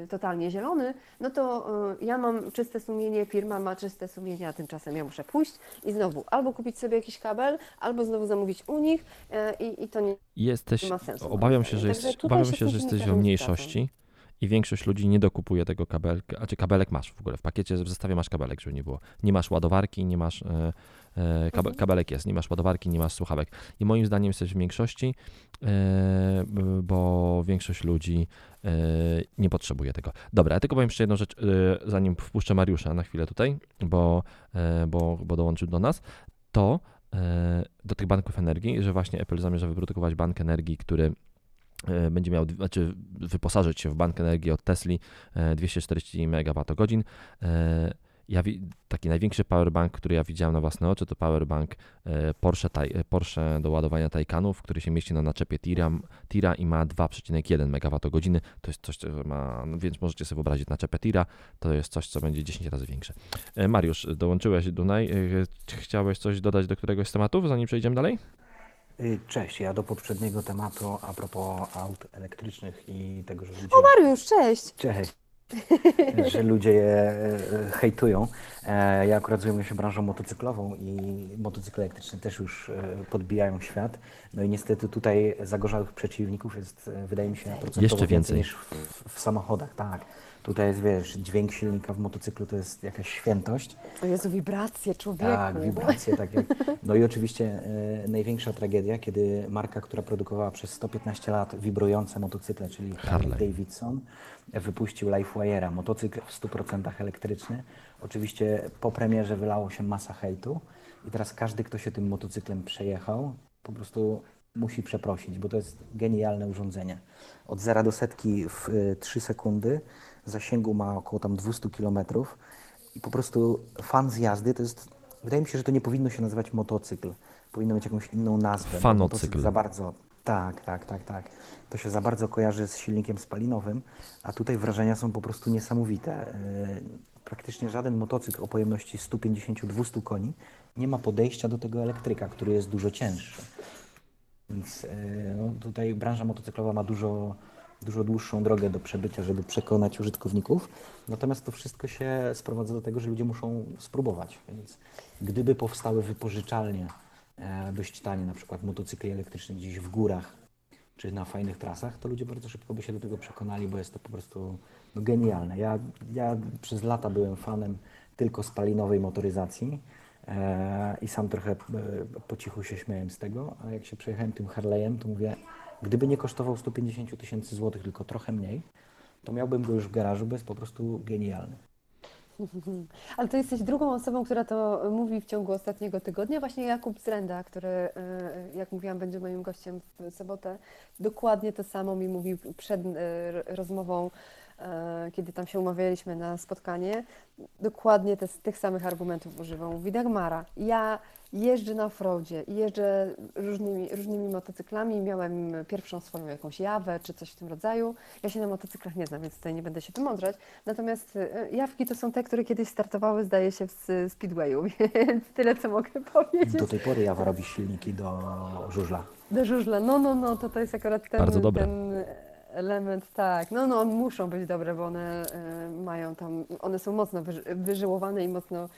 yy, totalnie zielony, no to ja mam czyste sumienie, firma ma czyste sumienie, a tymczasem ja muszę pójść i znowu albo kupić sobie jakiś kabel, albo znowu zamówić u nich yy, i, to nie, jesteś, ma sensu. Obawiam się, że, jest, obawiam się, że jesteś w mniejszości i większość ludzi nie dokupuje tego kabelka, a czy kabelek masz w ogóle, w pakiecie, w zestawie masz kabelek, żeby nie było. Nie masz ładowarki, nie masz, e, e kabe, mhm. kabelek jest, nie masz ładowarki, nie masz słuchawek. I moim zdaniem jesteś w większości, e, bo większość ludzi e, nie potrzebuje tego. Dobra, ja tylko powiem jeszcze jedną rzecz, e, zanim wpuszczę Mariusza na chwilę tutaj, bo, e, bo, bo dołączył do nas, to do tych banków energii, że właśnie Apple zamierza wyprodukować bank energii, który będzie miał, znaczy wyposażyć się w bank energii od Tesli 240 MWh. Ja, taki największy powerbank, który ja widziałem na własne oczy, to powerbank e, Porsche, Porsche do ładowania Taycanów, który się mieści na naczepie tira, tira i ma 2,1 MWh. To jest coś, co ma, no więc możecie sobie wyobrazić naczepę tira, to jest coś, co będzie 10 razy większe. E, Mariusz, dołączyłeś Dunaj. Chciałeś coś dodać do któregoś z tematów, zanim przejdziemy dalej? Y, cześć, ja do poprzedniego tematu a propos aut elektrycznych i tego, że ludzie... O Mariusz, cześć! Cześć! [laughs] że ludzie je e, hejtują. E, ja akurat zajmuję się branżą motocyklową i motocykle elektryczne też już e, podbijają świat. No i niestety tutaj zagorzałych przeciwników jest, wydaje mi się, procentowo Jeszcze więcej niż w, w samochodach. Tak. Tutaj jest, wiesz, dźwięk silnika w motocyklu to jest jakaś świętość. O Jezu, wibracje człowieku. Tak, wibracje, tak jak... No i oczywiście e, największa tragedia, kiedy marka, która produkowała przez 115 lat wibrujące motocykle, czyli Harley Davidson, wypuścił LifeWire'a, motocykl w 100% elektryczny. Oczywiście po premierze wylało się masa hejtu i teraz każdy, kto się tym motocyklem przejechał, po prostu musi przeprosić, bo to jest genialne urządzenie. Od zera do setki w 3 e, sekundy, zasięgu ma około tam 200 km i po prostu fan z jazdy to jest, wydaje mi się, że to nie powinno się nazywać motocykl, powinno mieć jakąś inną nazwę. Fanocykl. Za bardzo, tak, tak, tak, tak. To się za bardzo kojarzy z silnikiem spalinowym, a tutaj wrażenia są po prostu niesamowite. E, praktycznie żaden motocykl o pojemności 150-200 koni nie ma podejścia do tego elektryka, który jest dużo cięższy. Więc e, no, tutaj branża motocyklowa ma dużo, dużo dłuższą drogę do przebycia, żeby przekonać użytkowników. Natomiast to wszystko się sprowadza do tego, że ludzie muszą spróbować. Więc gdyby powstały wypożyczalnie e, dość tanie, na przykład motocykli elektryczne gdzieś w górach czy na fajnych trasach, to ludzie bardzo szybko by się do tego przekonali, bo jest to po prostu no, genialne. Ja, ja przez lata byłem fanem tylko spalinowej motoryzacji e, i sam trochę e, po cichu się śmiałem z tego, a jak się przejechałem tym Harley'em, to mówię, gdyby nie kosztował 150 tysięcy złotych, tylko trochę mniej, to miałbym go już w garażu, bo jest po prostu genialny. [laughs] Ale to jesteś drugą osobą, która to mówi w ciągu ostatniego tygodnia. Właśnie Jakub Zrenda, który, e, jak mówiłam, będzie moim gościem w sobotę, dokładnie to samo mi mówił przed e, rozmową kiedy tam się umawialiśmy na spotkanie, dokładnie te, tych samych argumentów używał. Mówi Dagmara, ja jeżdżę na offroadzie i jeżdżę różnymi, różnymi motocyklami. Miałem pierwszą swoją jakąś jawę czy coś w tym rodzaju. Ja się na motocyklach nie znam, więc tutaj nie będę się wymądrzać. Natomiast e, jawki to są te, które kiedyś startowały, zdaje się, w Speedwayu, [laughs] więc tyle, co mogę powiedzieć. Do tej pory jawa robi silniki do żużla. Do żużla, no, no, no, to to jest akurat ten... Bardzo dobre. ten element, tak. No, no, muszą być dobre, bo one y, mają tam, one są mocno wyżyłowane i mocno y,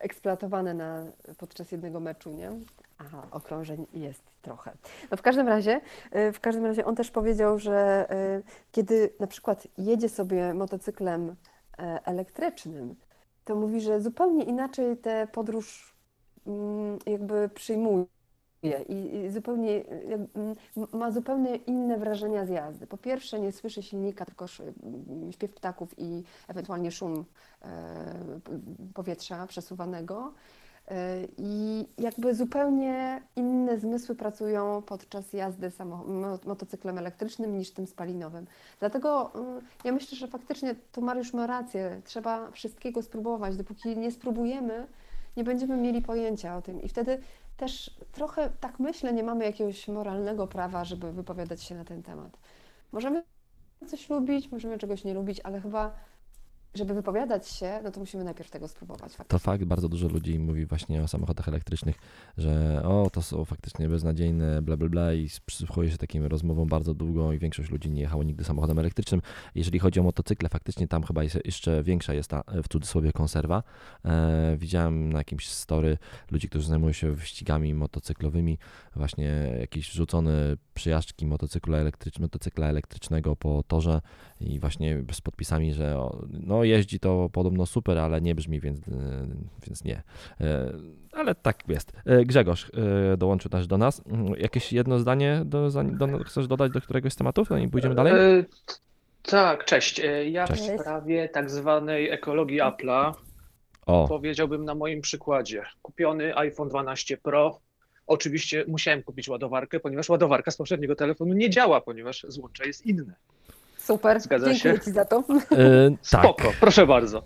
eksploatowane na, podczas jednego meczu, nie? Aha, okrążeń jest trochę. No w każdym razie, y, w każdym razie on też powiedział, że y, kiedy na przykład jedzie sobie motocyklem y, elektrycznym, to mówi, że zupełnie inaczej tę podróż mm, jakby przyjmuje i, i zupełnie ma zupełnie inne wrażenia z jazdy. Po pierwsze nie słyszy silnika, tylko śpiew ptaków i ewentualnie szum e, powietrza przesuwanego. E, I jakby zupełnie inne zmysły pracują podczas jazdy motocyklem elektrycznym niż tym spalinowym. Dlatego ja myślę, że faktycznie tu Mariusz ma rację. Trzeba wszystkiego spróbować. Dopóki nie spróbujemy, nie będziemy mieli pojęcia o tym. I wtedy też trochę tak myślę, nie mamy jakiegoś moralnego prawa, żeby wypowiadać się na ten temat. Możemy coś lubić, możemy czegoś nie lubić, ale chyba żeby wypowiadać się, no to musimy najpierw tego spróbować. Faktycznie. To fakt, bardzo dużo ludzi mówi właśnie o samochodach elektrycznych, że o, to są faktycznie beznadziejne, bla, bla, bla i przysłuchuje się takim rozmowom bardzo długo i większość ludzi nie jechało nigdy samochodem elektrycznym. Jeżeli chodzi o motocykle, faktycznie tam chyba jest, jeszcze większa jest ta, w cudzysłowie, konserwa. E, widziałem na jakimś story ludzi, którzy zajmują się wyścigami motocyklowymi, właśnie jakieś wrzucone przyjażdżki motocykla, elektrycz, motocykla elektrycznego po torze i właśnie z podpisami, że no jeździ to podobno super, ale nie brzmi, więc, e, więc nie. E, ale tak jest. E, Grzegorz dołączył też do nas. Jakieś jedno zdanie do, do, chcesz dodać do któregoś z tematów, no i pójdziemy dalej? Tak, cześć. Ja cześć. w sprawie tak zwanej ekologii Apple'a o. powiedziałbym na moim przykładzie. Kupiony iPhone 12 Pro Oczywiście musiałem kupić ładowarkę, ponieważ ładowarka z poprzedniego telefonu nie działa, ponieważ złącze jest inne. Super, Zgadza dziękuję się? Ci za to. Yy, [laughs] Spoko, tak. proszę bardzo.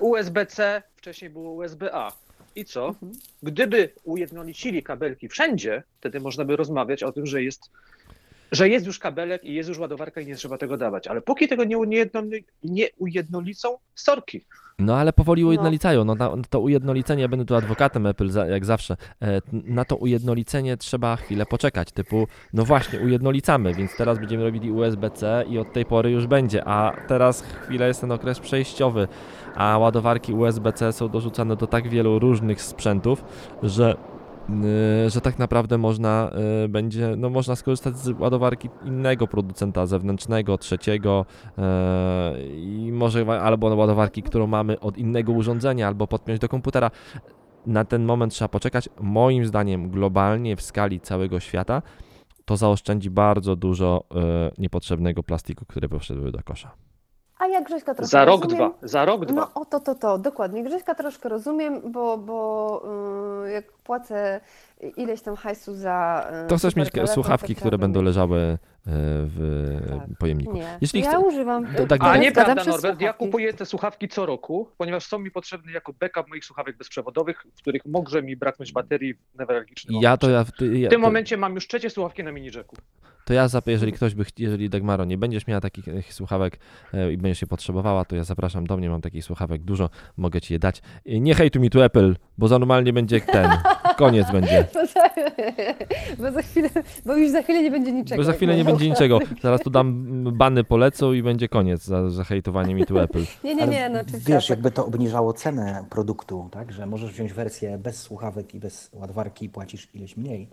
USB-C, wcześniej było USB-A. I co? Mhm. Gdyby ujednolicili kabelki wszędzie, wtedy można by rozmawiać o tym, że jest, że jest już kabelek i jest już ładowarka i nie trzeba tego dawać. Ale póki tego nie, ujednoli, nie ujednolicą, sorki. No ale powoli no. ujednolicają. No, na, to ujednolicenie, ja będę tu adwokatem Apple jak zawsze, e, na to ujednolicenie trzeba chwilę poczekać, typu no właśnie, ujednolicamy, więc teraz będziemy robili USB-C i od tej pory już będzie, a teraz chwilę jest ten okres przejściowy, a ładowarki USB-C są dorzucane do tak wielu różnych sprzętów, że że tak naprawdę można y, będzie, no można skorzystać z ładowarki innego producenta zewnętrznego, trzeciego y, i może albo ładowarki, którą mamy od innego urządzenia, albo podpiąć do komputera. Na ten moment trzeba poczekać. Moim zdaniem globalnie w skali całego świata to zaoszczędzi bardzo dużo niepotrzebnego plastiku, które poszedły do kosza. A jak Grześka troszkę Za rok, rozumiem, dwa. Za rok, dwa. No o to, to, to, dokładnie. Grześka troszkę rozumiem, bo, bo yy, jak płacę ileś tam hajsu za. Yy, to chcesz mieć słuchawki, które będą leżały yy, w tak. pojemniku. Nie. Jeśli ja chce... używam. To, tak, A nie prawda, Norbert. Ja kupuję te słuchawki co roku, ponieważ są mi potrzebne jako backup moich słuchawek bezprzewodowych, w których może mi braknąć baterii w newralgicznym ja to ja, ty, ja, W tym to... momencie mam już trzecie słuchawki na mini jacku to ja, jeżeli ktoś by, jeżeli Dagmaro nie będziesz miała takich słuchawek e, i będziesz się potrzebowała, to ja zapraszam do mnie, mam takich słuchawek dużo, mogę ci je dać. Nie hejtuj mi tu Apple, bo za normalnie będzie ten [laughs] koniec [laughs] będzie. Bo za, bo za chwilę, bo już za chwilę nie będzie niczego. Bo za chwilę nie będzie niczego. [laughs] Zaraz tu dam bany polecą i będzie koniec za, za hejtowanie mi tu Apple. [laughs] Nie, nie, nie, no oczywiście. Wiesz, jakby to obniżało cenę produktu, tak? Że możesz wziąć wersję bez słuchawek i bez ładowarki i płacisz ileś mniej,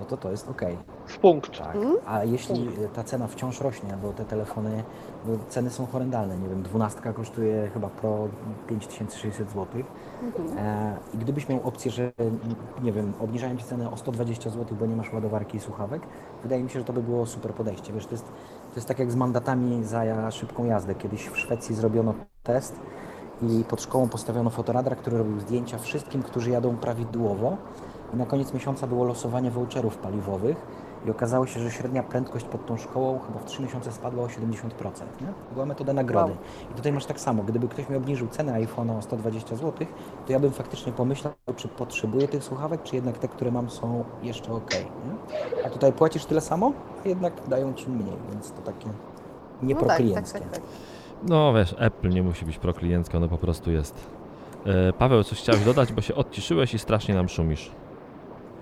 no to to jest ok. W punkt. Tak. Mhm. A jeśli ta cena wciąż rośnie, bo te telefony, ceny są horrendalne, nie wiem, dwunastka kosztuje chyba Pro 5600 zł. Mhm. E, I gdybyś miał opcję, że nie wiem, obniżają ci cenę o 120 zł, bo nie masz ładowarki i słuchawek, wydaje mi się, że to by było super podejście. Wiesz, to jest, to jest tak jak z mandatami za szybką jazdę. Kiedyś w Szwecji zrobiono test i pod szkołą postawiono fotoradar, który robił zdjęcia wszystkim, którzy jadą prawidłowo. I na koniec miesiąca było losowanie voucherów paliwowych i okazało się, że średnia prędkość pod tą szkołą chyba w 3 miesiące spadła o 70%. Nie? To była metoda nagrody. I tutaj masz tak samo, gdyby ktoś mi obniżył cenę iPhone'a o 120 zł, to ja bym faktycznie pomyślał, czy potrzebuję tych słuchawek, czy jednak te, które mam są jeszcze ok. Nie? A tutaj płacisz tyle samo, a jednak dają ci mniej, więc to takie no tak, tak, nieproklienckie. tak, tak. No wiesz, Apple nie musi być prokliencka, ono po prostu jest. E, Paweł, coś chciałeś dodać, bo się odciszyłeś i strasznie nam szumisz.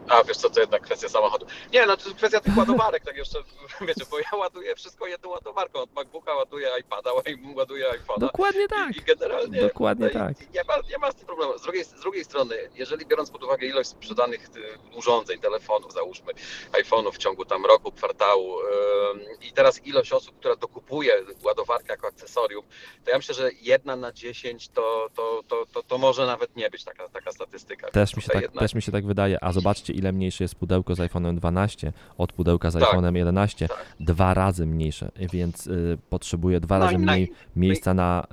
A wiesz co, to jednak kwestia samochodu. Nie, no to jest kwestia tych ładowarek, tak jeszcze, [laughs] wiecie, bo ja ładuję wszystko jedną ładowarką. Od MacBooka ładuję iPada, [laughs] ładuję iPhone'a. Dokładnie tak. I, I generalnie Dokładnie no i tak. Nie, ma, nie ma z tym problemu. Z drugiej, z drugiej strony, jeżeli biorąc pod uwagę ilość sprzedanych y, urządzeń, telefonów, załóżmy, iPhone'ów w ciągu tam roku, kwartału ym, i teraz ilość osób, która dokupuje ładowarkę jako akcesorium, to ja myślę, że jedna na dziesięć to, to, to, to, to może nawet nie być taka, taka statystyka. Też mi, się tak, jednak- też mi się tak wydaje. A zobaczcie, ile mniejsze jest pudełko z iPhone'em 12 od pudełka z Tak. iPhone'em 11. Tak. Dwa razy mniejsze, więc y, potrzebuje dwa No razy mniej miejsca na,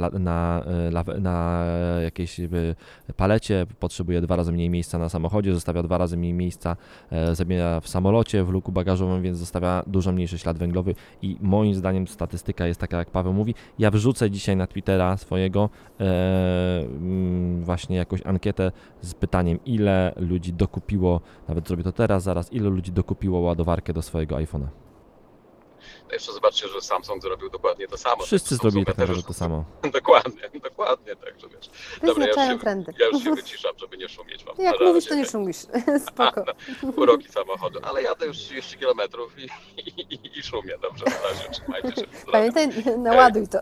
y, y, na, y, na jakiejś y, palecie, potrzebuje dwa razy mniej miejsca na samochodzie, zostawia dwa razy mniej miejsca e, zabiera w samolocie, w luku bagażowym, więc zostawia dużo mniejszy ślad węglowy i moim zdaniem statystyka jest taka, jak Paweł mówi. Ja wrzucę dzisiaj na Twittera swojego e, właśnie jakąś ankietę z pytaniem, ile ludzi dokupiło, nawet zrobię to teraz, zaraz, ile ludzi dokupiło ładowarkę do swojego iPhone'a. No Jeszcze zobaczcie, że Samsung zrobił dokładnie to samo. Wszyscy zrobili tak naprawdę to samo. [laughs] Dokładnie, dokładnie, także wiesz. Dobra, ja Wyznaczają już, się, trendy. ja już się wyciszam, żeby nie szumieć wam. Jak mówisz, razie. to nie szumisz. [laughs] Spoko. [laughs] Uroki samochodu, ale jadę już 30 km i, i, i szumię. Dobrze, na razie, trzymajcie się. Pamiętaj, naładuj to.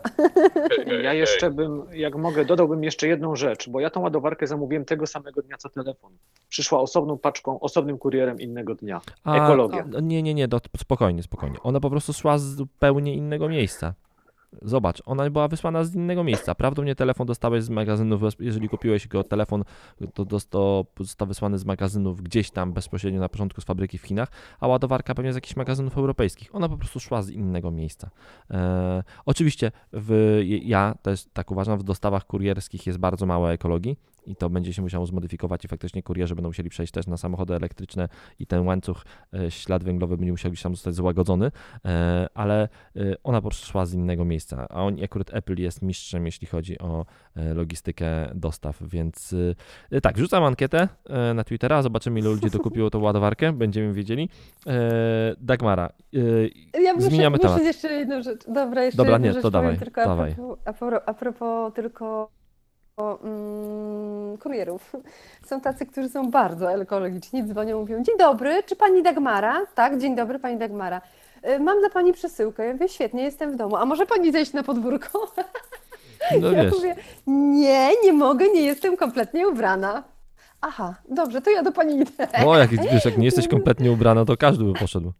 Hej, hej, Ja hej. jeszcze bym, jak mogę, dodałbym jeszcze jedną rzecz, bo ja tą ładowarkę zamówiłem tego samego dnia co telefon. Przyszła osobną paczką, osobnym kurierem innego dnia. A, Ekologia. no, Nie, nie, nie, do, spokojnie, spokojnie. Ona po prostu szła z zupełnie innego miejsca. Zobacz, ona była wysłana z innego miejsca. Prawdopodobnie telefon dostałeś z magazynów, jeżeli kupiłeś go telefon, to, to, to został wysłany z magazynów gdzieś tam bezpośrednio na początku z fabryki w Chinach, a ładowarka pewnie z jakichś magazynów europejskich. Ona po prostu szła z innego miejsca. E, oczywiście w, ja też tak uważam, w dostawach kurierskich jest bardzo mało ekologii i to będzie się musiało zmodyfikować i faktycznie kurierzy będą musieli przejść też na samochody elektryczne i ten łańcuch, e, ślad węglowy będzie musiał gdzieś tam zostać złagodzony, e, ale e, ona po prostu szła z innego miejsca, a on akurat Apple jest mistrzem, jeśli chodzi o logistykę dostaw, więc tak, wrzucam ankietę na Twittera, zobaczymy ile ludzi dokupiło tą ładowarkę, będziemy wiedzieli. Dagmara, Ja muszę, Zmieniamy muszę temat. jeszcze jedną rzecz. Dobra, jeszcze Dobra, nie, to dawaj, tylko dawaj. a propos, a propos tylko mm, kurierów. [laughs] Są tacy, którzy są bardzo ekologiczni, dzwonią, mówią, dzień dobry, czy pani Dagmara? Tak, dzień dobry, pani Dagmara. Y, Mam dla pani przesyłkę. Ja mówię, świetnie, jestem w domu. A może pani zejść na podwórko? [laughs] no ja wiesz, mówię, nie, nie mogę, nie jestem kompletnie ubrana. Aha, dobrze, to ja do pani idę. o jak, wiesz, jak nie jesteś [laughs] kompletnie ubrana, to każdy by poszedł.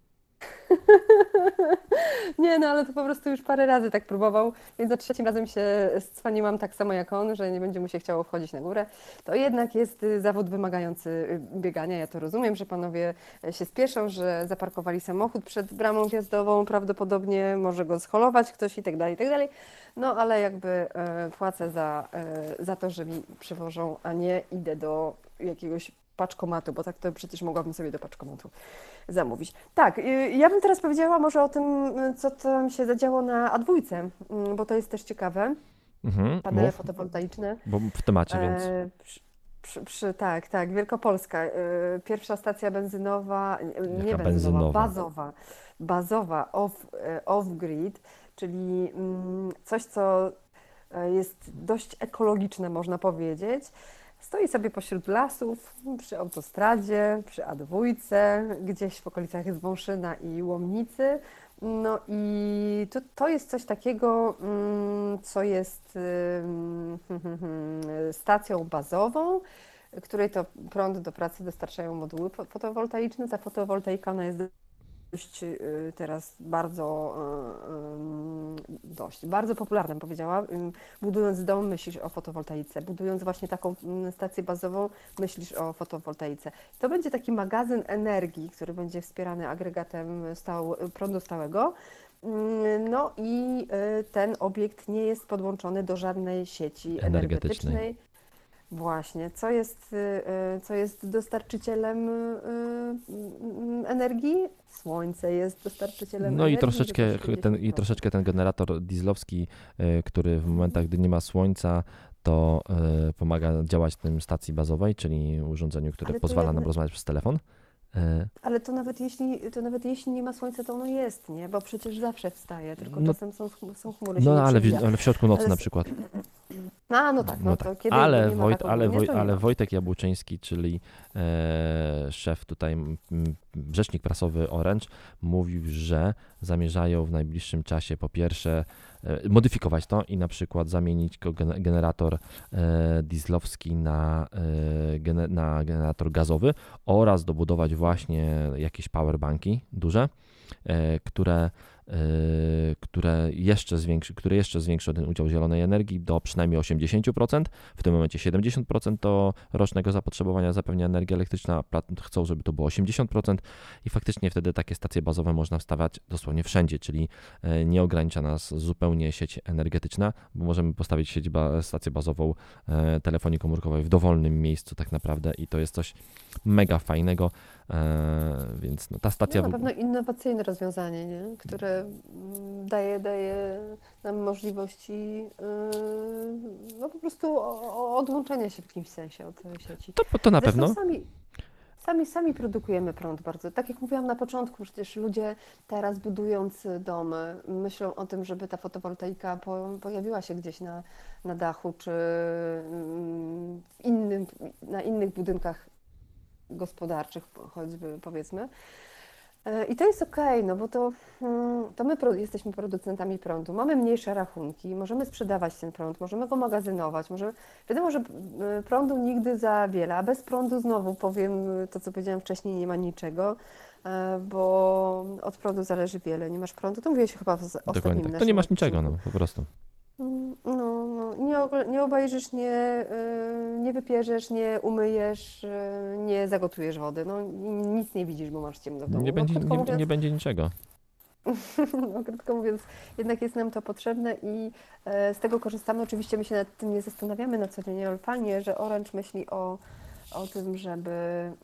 [laughs] Nie, no ale to po prostu już parę razy tak próbował, więc za trzecim razem się stwaniłam tak samo jak on, że nie będzie mu się chciało wchodzić na górę. To jednak jest y, zawód wymagający y, biegania. Ja to rozumiem, że panowie y, się spieszą, że zaparkowali samochód przed bramą wjazdową, prawdopodobnie może go scholować ktoś i tak dalej, i tak dalej. No ale jakby e, płacę za, e, za to, że mi przywożą, a nie idę do jakiegoś paczkomatu, bo tak to przecież mogłabym sobie do paczkomatu zamówić. Tak, y, ja bym teraz powiedziała może o tym, co tam się zadziało na A2, mm, bo to jest też ciekawe. Mhm, Panele mów, fotowoltaiczne. bo w temacie, więc... E, przy, przy, przy, tak, tak, Wielkopolska. y, Pierwsza stacja benzynowa, nie- Jaka benzynowa, benzynowa? bazowa, bazowa off, e, off-grid, czyli mm, coś, co e, jest dość ekologiczne, można powiedzieć. Stoi sobie pośród lasów, przy autostradzie, przy A2, gdzieś w okolicach Zwąszyna i Łomnicy. No i to, to jest coś takiego, mm, co jest [laughs] stacją bazową, której to prąd do pracy dostarczają moduły fotowoltaiczne. Ta fotowoltaika ona jest dość y, teraz bardzo, y, y, dość, bardzo popularnym powiedziała. Budując dom myślisz o fotowoltaice, budując właśnie taką mm, stację bazową myślisz o fotowoltaice. To będzie taki magazyn energii, który będzie wspierany agregatem stał, prądu stałego. No i ten obiekt nie jest podłączony do żadnej sieci energetycznej. energetycznej Właśnie, co jest, y, y, co jest dostarczycielem y, energii? Słońce jest dostarczycielem no energii. No i troszeczkę ten, i troszeczkę ten generator dieslowski, który w momentach, gdy nie ma słońca, to pomaga działać tym stacji bazowej, czyli urządzeniu, które pozwala nam rozmawiać przez telefon. E, Ale to nawet jeśli, to nawet jeśli nie ma słońca, to ono jest, nie? Bo przecież zawsze wstaje, tylko no, czasem są, są chmury. No ale w, ale w środku nocy ale... na przykład. A, no tak, no, no tak. kiedy ale, nie Wojt, ale, Woj, ale Wojtek Jabłczyński, czyli e, szef tutaj, rzecznik prasowy Orange, mówił, że zamierzają w najbliższym czasie po pierwsze E, modyfikować to i na przykład zamienić generator e, dieslowski na, e, na generator gazowy oraz dobudować właśnie jakieś powerbanki duże, które które jeszcze, zwiększy, które jeszcze zwiększą ten udział zielonej energii do przynajmniej 80%. W tym momencie 70% to rocznego zapotrzebowania zapewnia energia elektryczna, chcą, żeby to było 80% i faktycznie wtedy takie stacje bazowe można wstawiać dosłownie wszędzie, czyli y, nie ogranicza nas zupełnie sieć energetyczna, bo możemy postawić sieć ba stację bazową y, telefonii komórkowej w dowolnym miejscu tak naprawdę i to jest coś mega fajnego. E, więc no, ta stacja... No, na pewno innowacyjne rozwiązanie, nie? które mm, daje, daje nam możliwości yy, no po prostu odłączenia się w jakimś sensie od sieci. To, to na Zresztą pewno. Sami, sami, sami produkujemy prąd bardzo. Tak jak mówiłam na początku, przecież ludzie teraz budując domy myślą o tym, żeby ta fotowoltaika po, pojawiła się gdzieś na, na dachu czy mm, w innym, na innych budynkach gospodarczych choćby powiedzmy. E, I to jest ok, no bo to, mm, to my jesteśmy producentami prądu, mamy mniejsze rachunki, możemy sprzedawać ten prąd, możemy go magazynować, możemy... wiadomo, że e, prądu nigdy za wiele, a bez prądu znowu powiem to, co powiedziałam wcześniej, nie ma niczego, e, bo od prądu zależy wiele. Nie masz prądu, to mówiłeś chyba w ostatnim tak. To nie masz niczego, no po prostu. Mm, no nie, nie obejrzysz, nie, y, nie wypierzesz, nie umyjesz, y, nie zagotujesz wody. No, nic nie widzisz, bo masz ciemno w domu. Nie, no, będzie, nie, mówiąc, nie będzie niczego. [laughs] no, krótko mówiąc, jednak jest nam to potrzebne i e, z tego korzystamy. Oczywiście my się nad tym nie zastanawiamy na co dzień, ale fajnie, że Orange myśli o, o tym, żeby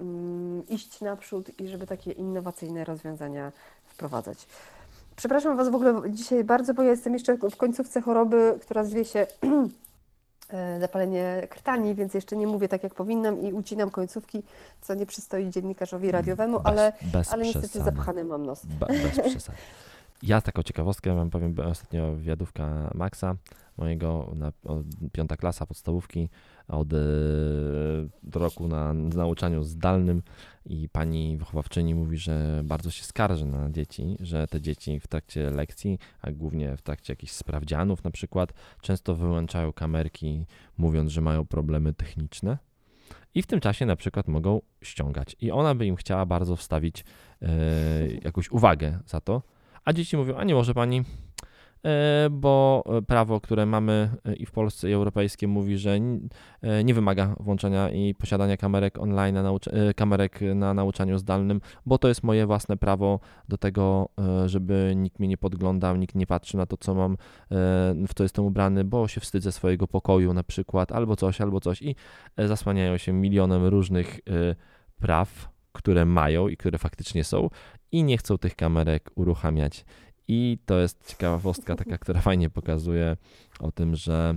mm, iść naprzód i żeby takie innowacyjne rozwiązania wprowadzać. Przepraszam Was w ogóle dzisiaj bardzo, bo ja jestem jeszcze w końcówce choroby, która zwie się [clears throat] e, zapalenie krtani, więc jeszcze nie mówię tak jak powinnam i ucinam końcówki, co nie przystoi dziennikarzowi radiowemu, bez, ale, bez ale niestety zapchany mam nos. Be, bez [laughs] przesady. Ja taką ciekawostkę mam powiem, ostatnio wywiadówka Maxa, mojego na, piąta klasa podstawówki od e, roku na nauczaniu zdalnym i pani wychowawczyni mówi, że bardzo się skarży na dzieci, że te dzieci w trakcie lekcji, a głównie w trakcie jakichś sprawdzianów na przykład, często wyłączają kamerki, mówiąc, że mają problemy techniczne. I w tym czasie na przykład mogą ściągać. I ona by im chciała bardzo wstawić e, jakąś uwagę za to. A dzieci mówią, a nie może pani, bo prawo, które mamy e, i w Polsce, i europejskie mówi, że e, nie wymaga włączenia i posiadania kamerek online, na kamerek na nauczaniu zdalnym, bo to jest moje własne prawo do tego, żeby nikt mnie nie podglądał, nikt nie patrzy na to, co mam, w co jestem ubrany, bo się wstydzę swojego pokoju na przykład, albo coś, albo coś i zasłaniają się milionem różnych praw, które mają i które faktycznie są i nie chcą tych kamerek uruchamiać. I to jest ciekawostka taka, która fajnie pokazuje o tym, że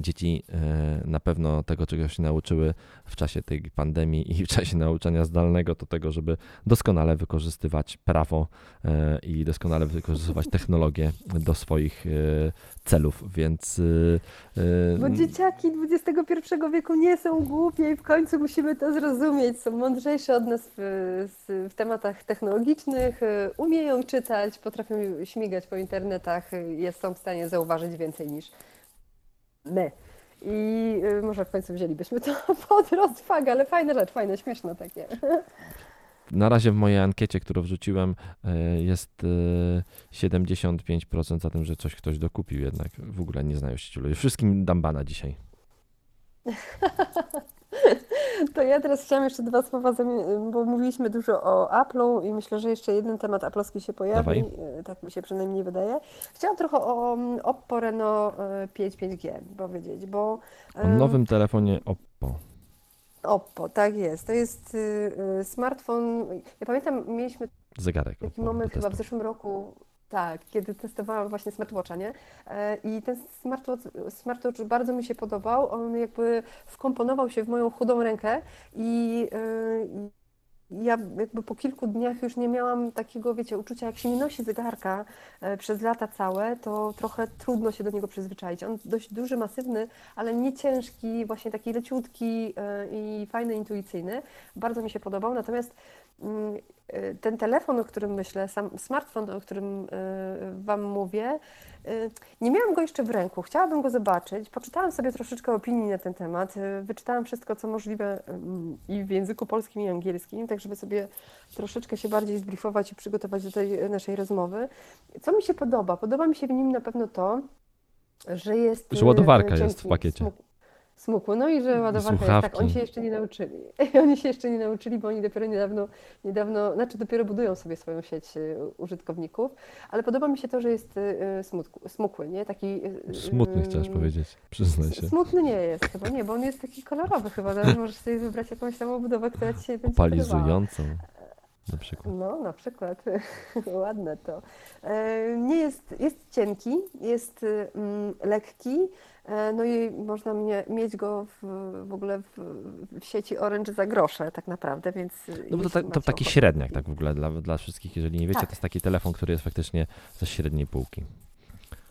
dzieci e, na pewno tego, czego się nauczyły w czasie tej pandemii i w czasie nauczania zdalnego, to tego, żeby doskonale wykorzystywać prawo e, i doskonale wykorzystywać [laughs] technologię do swoich celów, więc... Bo dzieciaki XXI wieku nie są głupie i w końcu musimy to zrozumieć. Są mądrzejsze od nas w, w tematach technologicznych, umieją czytać, potrafią śmigać po internetach, są w stanie zauważyć więcej niż my. I y, może w końcu wzięlibyśmy to [laughs] pod rozwagę, ale fajna rzecz, fajne, śmieszne takie. Na razie w mojej ankiecie, którą wrzuciłem, y, jest 75% y, za tym, że coś ktoś dokupił jednak. W ogóle nie znają się ci ludzie. Wszystkim dam bana dzisiaj. [laughs] To ja teraz chciałam jeszcze dwa słowa, bo mówiliśmy dużo o Apple'u i myślę, że jeszcze jeden temat Apple'owski się pojawi, Dawaj. E, tak mi się przynajmniej wydaje. Chciałam trochę o mm, Oppo Reno 5 e, 5G powiedzieć, bo... O nowym telefonie Oppo. Oppo, tak jest. To jest y, y, smartfon. Ja pamiętam, mieliśmy Zegarek. taki Oppo moment chyba w zeszłym roku, tak, kiedy testowałam właśnie smartwatcha, nie? E, I ten smartwatch, smartwatch bardzo mi się podobał. On jakby wkomponował się w moją chudą rękę i e, ja jakby po kilku dniach już nie miałam takiego, wiecie, uczucia, jak się nie nosi zegarka e, przez lata całe, to trochę trudno się do niego przyzwyczaić. On dość duży, masywny, ale nie ciężki, właśnie taki leciutki i fajny, intuicyjny. Bardzo mi się podobał, natomiast ten telefon, o którym myślę, sam smartfon, o którym y, Wam mówię, y, nie miałam go jeszcze w ręku. Chciałabym go zobaczyć. Poczytałam sobie troszeczkę opinii na ten temat. Wyczytałam wszystko, co możliwe i w języku polskim, i angielskim, tak żeby sobie troszeczkę się bardziej zbriefować i przygotować do tej naszej rozmowy. Co mi się podoba? Podoba mi się w nim na pewno to, że jest. Że ładowarka jest w pakiecie smukło. No i że ładowarka jest tak, oni się jeszcze nie nauczyli. [laughs] oni się jeszcze nie nauczyli, bo oni dopiero niedawno, niedawno, znaczy dopiero budują sobie swoją sieć y, użytkowników, ale podoba mi się to, że jest y, smutku, smukły, nie? Taki... Y, Smutny chciałeś powiedzieć, przyznaj się. Smutny nie jest chyba, nie, bo on jest taki kolorowy chyba, no, możesz sobie wybrać jakąś tam obudowę, która ci się będzie Palizującą. Na przykład. No, na przykład. [laughs] Ładne to. E, nie jest, jest cienki, jest mm, lekki, E, no i można mnie, mieć go w, w ogóle w, w, sieci Orange za grosze tak naprawdę, więc... No bo to, ta, to taki średniak tak w ogóle dla, dla wszystkich, jeżeli nie wiecie, tak. to jest taki telefon, który jest faktycznie ze średniej półki.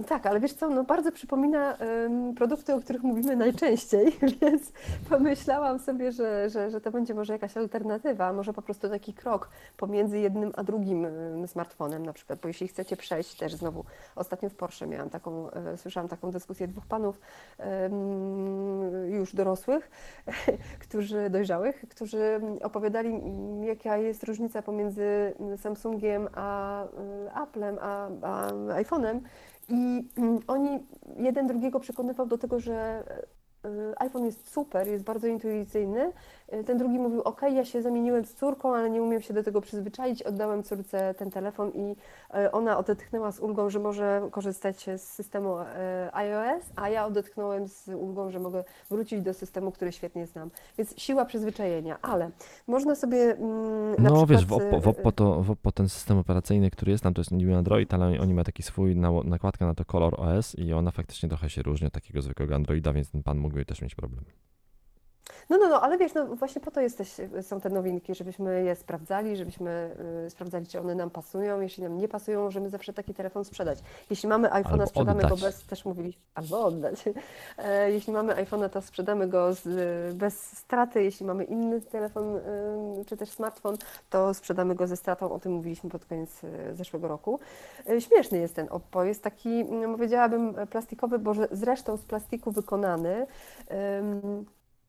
Tak, ale wiesz co, no bardzo przypomina um, produkty, o których mówimy najczęściej, [laughs] więc pomyślałam sobie, że, że, że to będzie może jakaś alternatywa, może po prostu taki krok pomiędzy jednym a drugim um, smartfonem na przykład, bo jeśli chcecie przejść też znowu, ostatnio w Porsche miałam taką, e, słyszałam taką dyskusję dwóch panów um, już dorosłych, [laughs] którzy, dojrzałych, którzy opowiadali jaka jest różnica pomiędzy Samsungiem a e, Applem, a, a iPhone'em i oni jeden drugiego przekonywał do tego, że e, iPhone jest super, jest bardzo intuicyjny, ten drugi mówił, ok, ja się zamieniłem z córką, ale nie umiem się do tego przyzwyczaić, oddałem córce ten telefon i y, ona odetchnęła z ulgą, że może korzystać z systemu y, iOS, a ja odetchnąłem z ulgą, że mogę wrócić do systemu, który świetnie znam. Więc siła przyzwyczajenia, ale można sobie mm, na No przykład... wiesz, w Oppo, w Oppo, to, w Oppo ten system operacyjny, który jest tam, to jest niby Android, ale oni ma taki swój nakładka na to Color OS i ona faktycznie trochę się różni od takiego zwykłego Androida, więc ten pan mógłby też mieć problem. No, no, no, ale wiesz, no właśnie po to jesteś, są te nowinki, żebyśmy je sprawdzali, żebyśmy y, sprawdzali, czy one nam pasują. Jeśli nam nie pasują, możemy zawsze taki telefon sprzedać. Jeśli mamy iPhone'a, sprzedamy oddać. go bez, też mówiliśmy, albo oddać. [laughs] E, jeśli mamy iPhone'a, to sprzedamy go z, bez straty. Jeśli mamy inny telefon, y, czy też smartfon, to sprzedamy go ze stratą. O tym mówiliśmy pod koniec y, zeszłego roku. E, śmieszny jest ten Oppo. Jest taki, no, powiedziałabym, plastikowy, bo zresztą z plastiku wykonany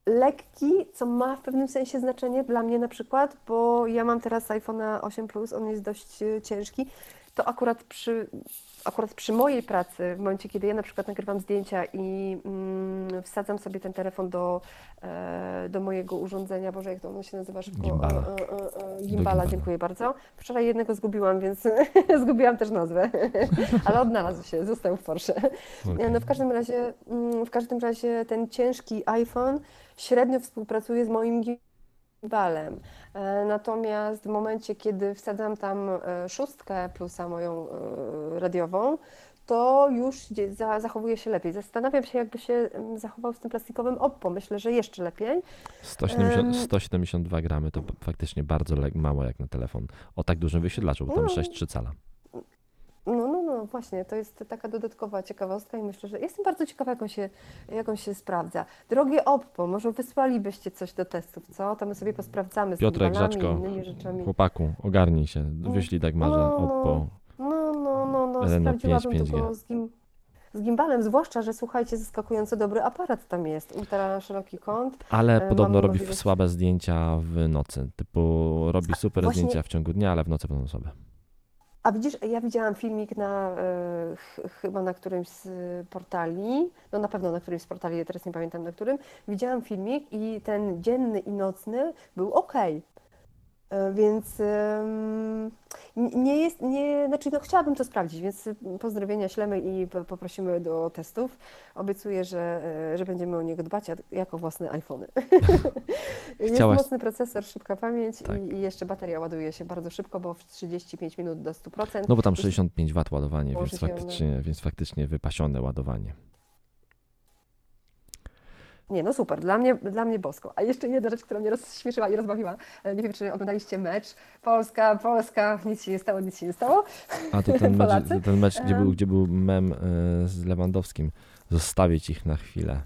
lekki, co ma w pewnym sensie znaczenie dla mnie na przykład, bo ja mam teraz iPhone'a 8 Plus, on jest dość e, ciężki, to akurat przy, akurat przy mojej pracy, w momencie, kiedy ja na przykład nagrywam zdjęcia i mm, wsadzam sobie ten telefon do, e, do mojego urządzenia, Boże, jak to ono się nazywa szybko? Gimbala. E, e, e, gimbala, dziękuję bardzo. Wczoraj jednego zgubiłam, więc [laughs] zgubiłam też nazwę, [laughs] ale odnalazł się, został w Porsche. Okay. No w każdym razie, mm, w każdym razie ten ciężki iPhone średnio współpracuje z moim gimbalem. E, natomiast w momencie, kiedy wsadzam tam e, szóstkę plusa moją e, radiową, to już zachowuje się lepiej. Zastanawiam się, jakby się zachował z tym plastikowym Oppo. Myślę, że jeszcze lepiej. 170, 172 gramy to faktycznie bardzo mało jak na telefon o tak dużym wyświetlaczu, bo tam no, 6,3 cala. No, właśnie, to jest taka dodatkowa ciekawostka i myślę, że jestem bardzo ciekawa, jak on się, jak on się sprawdza. Drogie Oppo, może wysłalibyście coś do testów, co? To my sobie posprawdzamy z Piotrek, Grzeczko, innymi rzeczami. chłopaku, ogarnij się, wyślij tak marze no, no, Oppo. No, no, no, no, sprawdziłabym 5, to z, gim, z gimbalem, zwłaszcza, że słuchajcie, zaskakująco dobry aparat tam jest, ultra szeroki kąt. Ale e, podobno robi możliwość... słabe zdjęcia w nocy, typu robi super Właśnie... zdjęcia w ciągu dnia, ale w nocy będą słabe. A widzisz, ja widziałam filmik na y, chyba na którymś z portali, no na pewno na którymś z portali, ja teraz nie pamiętam na którym, widziałam filmik i ten dzienny i nocny był ok. E, więc nie jest, nie, znaczy no chciałabym to sprawdzić, więc pozdrowienia ślemy i poprosimy do testów. Obiecuję, że, e, że będziemy o niego dbać jako własne iPhony. [laughs] jest mocny procesor, szybka pamięć tak. i, i, jeszcze bateria ładuje się bardzo szybko, bo w 35 minut do 100%. No bo tam 65 W ładowanie, więc faktycznie, więc faktycznie wypasione ładowanie. Nie, no super, dla mnie, dla mnie bosko. A jeszcze jedna rzecz, która mnie rozśmieszyła i rozbawiła. E, nie wiem, czy oglądaliście mecz. Polska, Polska, nic się nie stało, nic się nie stało. A to ten [laughs] mecz, ten mecz gdzie, był, gdzie był mem e, z Lewandowskim. Zostawić ich na chwilę.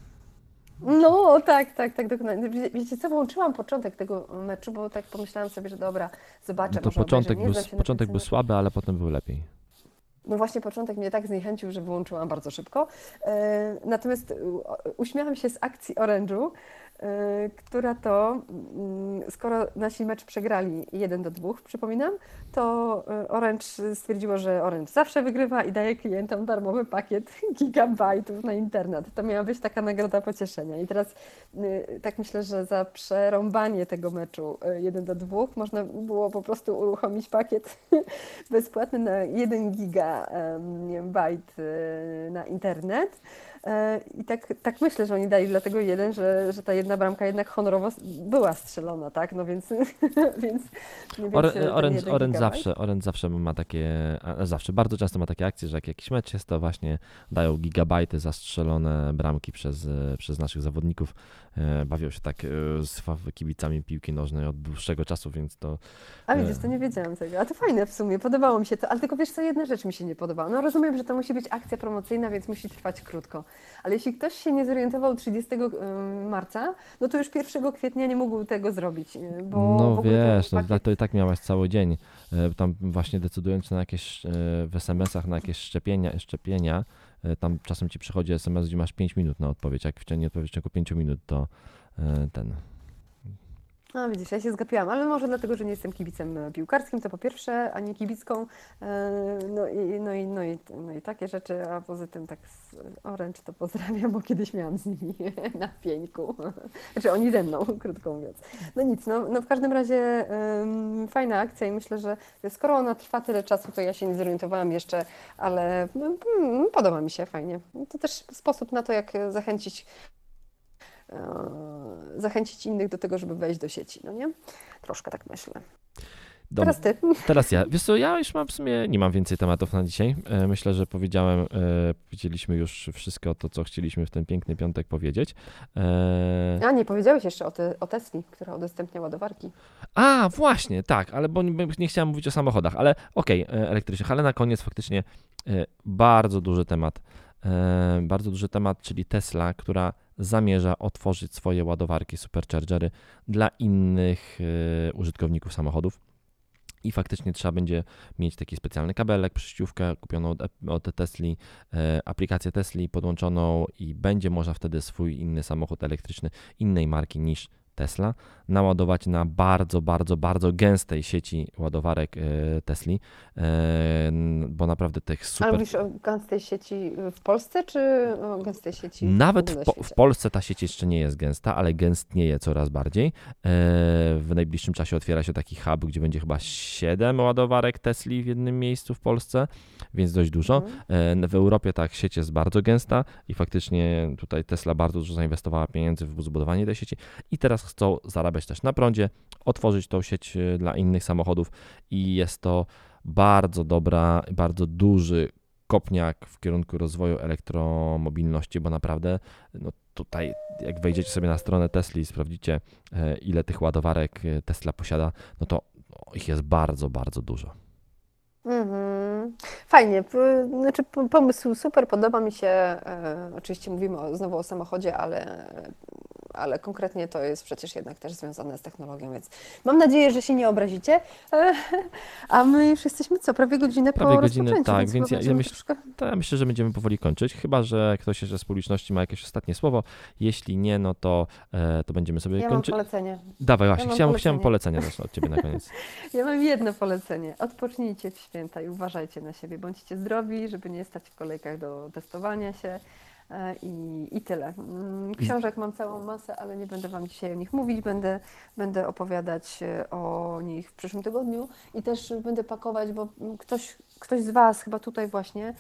No, tak, tak, tak, dokładnie. Wiecie co, włączyłam początek tego meczu, bo tak pomyślałam sobie, że dobra, zobaczę. No to początek, był, początek był słaby, ale potem był lepiej. No właśnie początek mnie tak zniechęcił, że wyłączyłam bardzo szybko. E, natomiast uśmiałam się z akcji Orange'u, która to, mm, skoro nasi mecz przegrali 1 do 2, przypominam, to y, Orange stwierdziło, że Orange zawsze wygrywa i daje klientom darmowy pakiet [laughs] gigabajtów na internet. To miała być taka nagroda pocieszenia. I teraz y, tak myślę, że za przerąbanie tego meczu 1 do 2 można było po prostu uruchomić pakiet [laughs] bezpłatny na 1 gigabajt na internet. E, I tak, tak myślę, że oni dali dlatego jeden, że, że ta jedna bramka jednak honorowo była strzelona, tak? No więc. [laughs] więc nie wiem, Orange, Orange, zawsze, Orange zawsze ma takie, zawsze, bardzo często ma takie akcje, że jak jakiś mecz jest, to właśnie dają gigabajty zastrzelone bramki przez, przez naszych zawodników. E, bawią się tak e, z kibicami piłki nożnej od dłuższego czasu, więc to... A widzisz, to nie wiedziałam tego. A to fajne w sumie, podobało mi się to, ale tylko wiesz co, jedna rzecz mi się nie podobała. No rozumiem, że to musi być akcja promocyjna, więc musi trwać krótko. Ale jeśli ktoś się nie zorientował 30 marca, no to już 1 kwietnia nie mógł tego zrobić. Bo no wiesz, to, pakiet... to i tak miałaś cały dzień. E, tam właśnie decydując na jakieś w SMS-ach na jakieś szczepienia, szczepienia tam czasem ci przychodzi SMS, gdzie masz 5 minut na odpowiedź. Jak nie odpowiesz w ciągu 5 minut, to ten no widzisz, ja się zgapiłam, ale może dlatego, że nie jestem kibicem e, piłkarskim, to po pierwsze, ani kibicką, e, no i, no i, no i, no i takie rzeczy, a poza tym tak z Orange to pozdrawiam, bo kiedyś miałam z nimi [laughs] na pieńku, [laughs] znaczy oni ze mną, [laughs] krótko mówiąc. No nic, no, no w każdym razie um, fajna akcja i myślę, że skoro ona trwa tyle czasu, to ja się nie zorientowałam jeszcze, ale um, podoba mi się, fajnie. To też sposób na to, jak zachęcić zachęcić innych do tego, żeby wejść do sieci, no nie? Troszkę tak myślę. Teraz ty. [laughs] Teraz ja. Wiesz co, ja już mam w sumie, nie mam więcej tematów na dzisiaj. E, myślę, że powiedziałem, e, powiedzieliśmy już wszystko to, co chcieliśmy w ten piękny piątek powiedzieć. A, nie powiedziałeś jeszcze o, te, o Tesli, która udostępnia ładowarki. A, właśnie, tak, ale bo nie, nie chciałem mówić o samochodach, ale okej, okay, elektrycznych, ale na koniec faktycznie bardzo duży temat. Bardzo duży temat, czyli Tesla, która zamierza otworzyć swoje ładowarki superchargery dla innych e, użytkowników samochodów. I faktycznie trzeba będzie mieć taki specjalny kabelek, przyjściówkę kupioną od, od Tesli, e, aplikację Tesli podłączoną i będzie można wtedy swój inny samochód elektryczny innej marki niż Tesla naładować na bardzo, bardzo, bardzo gęstej sieci ładowarek e, Tesli, e, bo naprawdę tych super... Ale mówisz o gęstej sieci w Polsce, czy o gęstej sieci Nawet w, po, w Polsce ta sieć jeszcze nie jest gęsta, ale gęstnieje coraz bardziej. E, w najbliższym czasie otwiera się taki hub, gdzie będzie chyba 7 ładowarek Tesli w jednym miejscu w Polsce, więc dość dużo. Mhm. W Europie tak sieć jest bardzo gęsta i faktycznie tutaj Tesla bardzo dużo zainwestowała pieniędzy w zbudowanie tej sieci i teraz chcą zarabiać też na prądzie, otworzyć tą sieć dla innych samochodów i jest to bardzo dobra, bardzo duży kopniak w kierunku rozwoju elektromobilności, bo naprawdę no tutaj jak wejdziecie sobie na stronę Tesla i sprawdzicie ile tych ładowarek Tesla posiada, no to no, ich jest bardzo, bardzo dużo. Mhm. Fajnie, znaczy pomysł super, podoba mi się. E, oczywiście mówimy o, znowu o samochodzie, ale ale konkretnie to jest przecież jednak też związane z technologią, więc mam nadzieję, że się nie obrazicie. A my już jesteśmy co, prawie godzinę prawie po godzinę, tak, więc, więc ja, ja, myśl, troszkę... ja myślę, że będziemy powoli kończyć, chyba, że ktoś jeszcze z publiczności ma jakieś ostatnie słowo. Jeśli nie, no to, e, to będziemy sobie ja kończyć. Mam polecenie. Dawaj, właśnie, ja chciałem, polecenie. chciałem polecenie od Ciebie na koniec. [laughs] ja mam jedno polecenie. Odpocznijcie w święta i uważajcie na siebie. Bądźcie zdrowi, żeby nie stać w kolejkach do testowania się. E, I, I tyle. Mm, książek mam całą masę, ale nie będę Wam dzisiaj o nich mówić. Będę, będę opowiadać e, o nich w przyszłym tygodniu i też będę pakować, bo ktoś, ktoś z Was, chyba tutaj właśnie,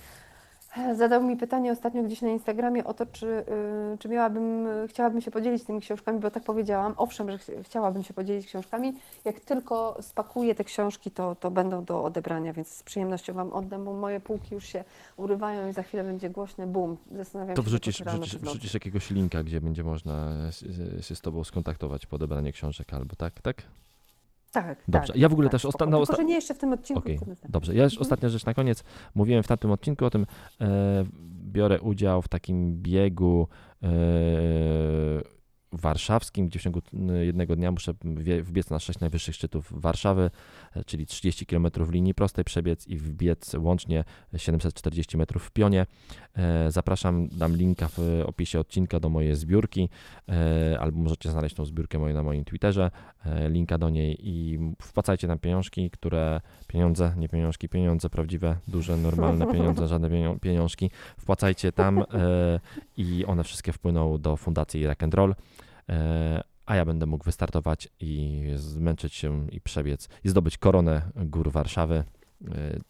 Zadał mi pytanie ostatnio gdzieś na Instagramie o to, czy, y, czy miałabym, chciałabym się podzielić tymi książkami, bo tak powiedziałam, owszem, że chciałabym się podzielić książkami. Jak tylko spakuję te książki, to, to będą do odebrania, więc z przyjemnością Wam oddam, bo moje półki już się urywają i za chwilę będzie głośny boom. Zastanawiam to się, wrzucisz, wrzucisz, wrzucisz jakiegoś linka, gdzie będzie można się z Tobą skontaktować po odebranie książek albo tak, tak? Tak, Dobrze. Tak, ja w ogóle tak, też ostatnio. Osta... Tylko, nie jeszcze w tym odcinku. Okay. Dobrze. Ja już mhm. ostatnia rzecz na koniec. Mówiłem w tamtym odcinku o tym, e, biorę udział w takim biegu e, warszawskim, gdzie w ciągu jednego dnia muszę wbiec na sześć najwyższych szczytów Warszawy, e, czyli 30 km linii prostej przebiec i wbiec łącznie 740 metrów w pionie. E, zapraszam, dam linka w opisie odcinka do mojej zbiórki, e, albo możecie znaleźć tą zbiórkę moją na moim Twitterze, linka do niej i wpłacajcie tam pieniążki, które, pieniądze, nie pieniążki, pieniądze prawdziwe, duże, normalne pieniądze, żadne pieniążki, wpłacajcie tam i one wszystkie wpłyną do Fundacji Rock and Roll. E, a ja będę mógł wystartować i zmęczyć się i przebiec i zdobyć koronę gór Warszawy.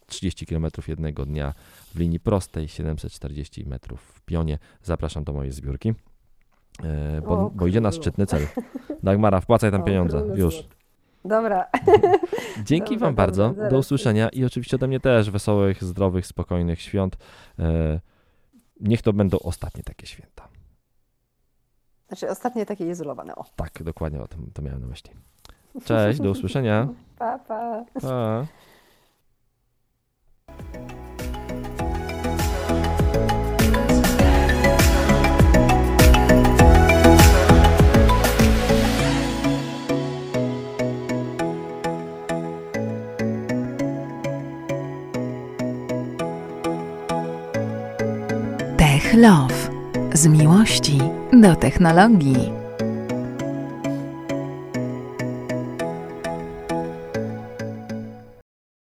30 e, km jednego dnia w linii prostej, 740 metrów w pionie. Zapraszam do mojej zbiórki, e, bo, bo idzie na szczytny cel. Dagmara, wpłacaj tam pieniądze, już. Dobra. [laughs] Dzięki dobra, Wam bardzo, do usłyszenia i oczywiście ode mnie też wesołych, zdrowych, spokojnych świąt. Niech to będą ostatnie takie święta. Znaczy ostatnie takie izolowane. O. Tak, dokładnie o tym to miałem na myśli. Cześć, do usłyszenia. [laughs] Pa, pa. pa. Tech Love. Z miłości do technologii.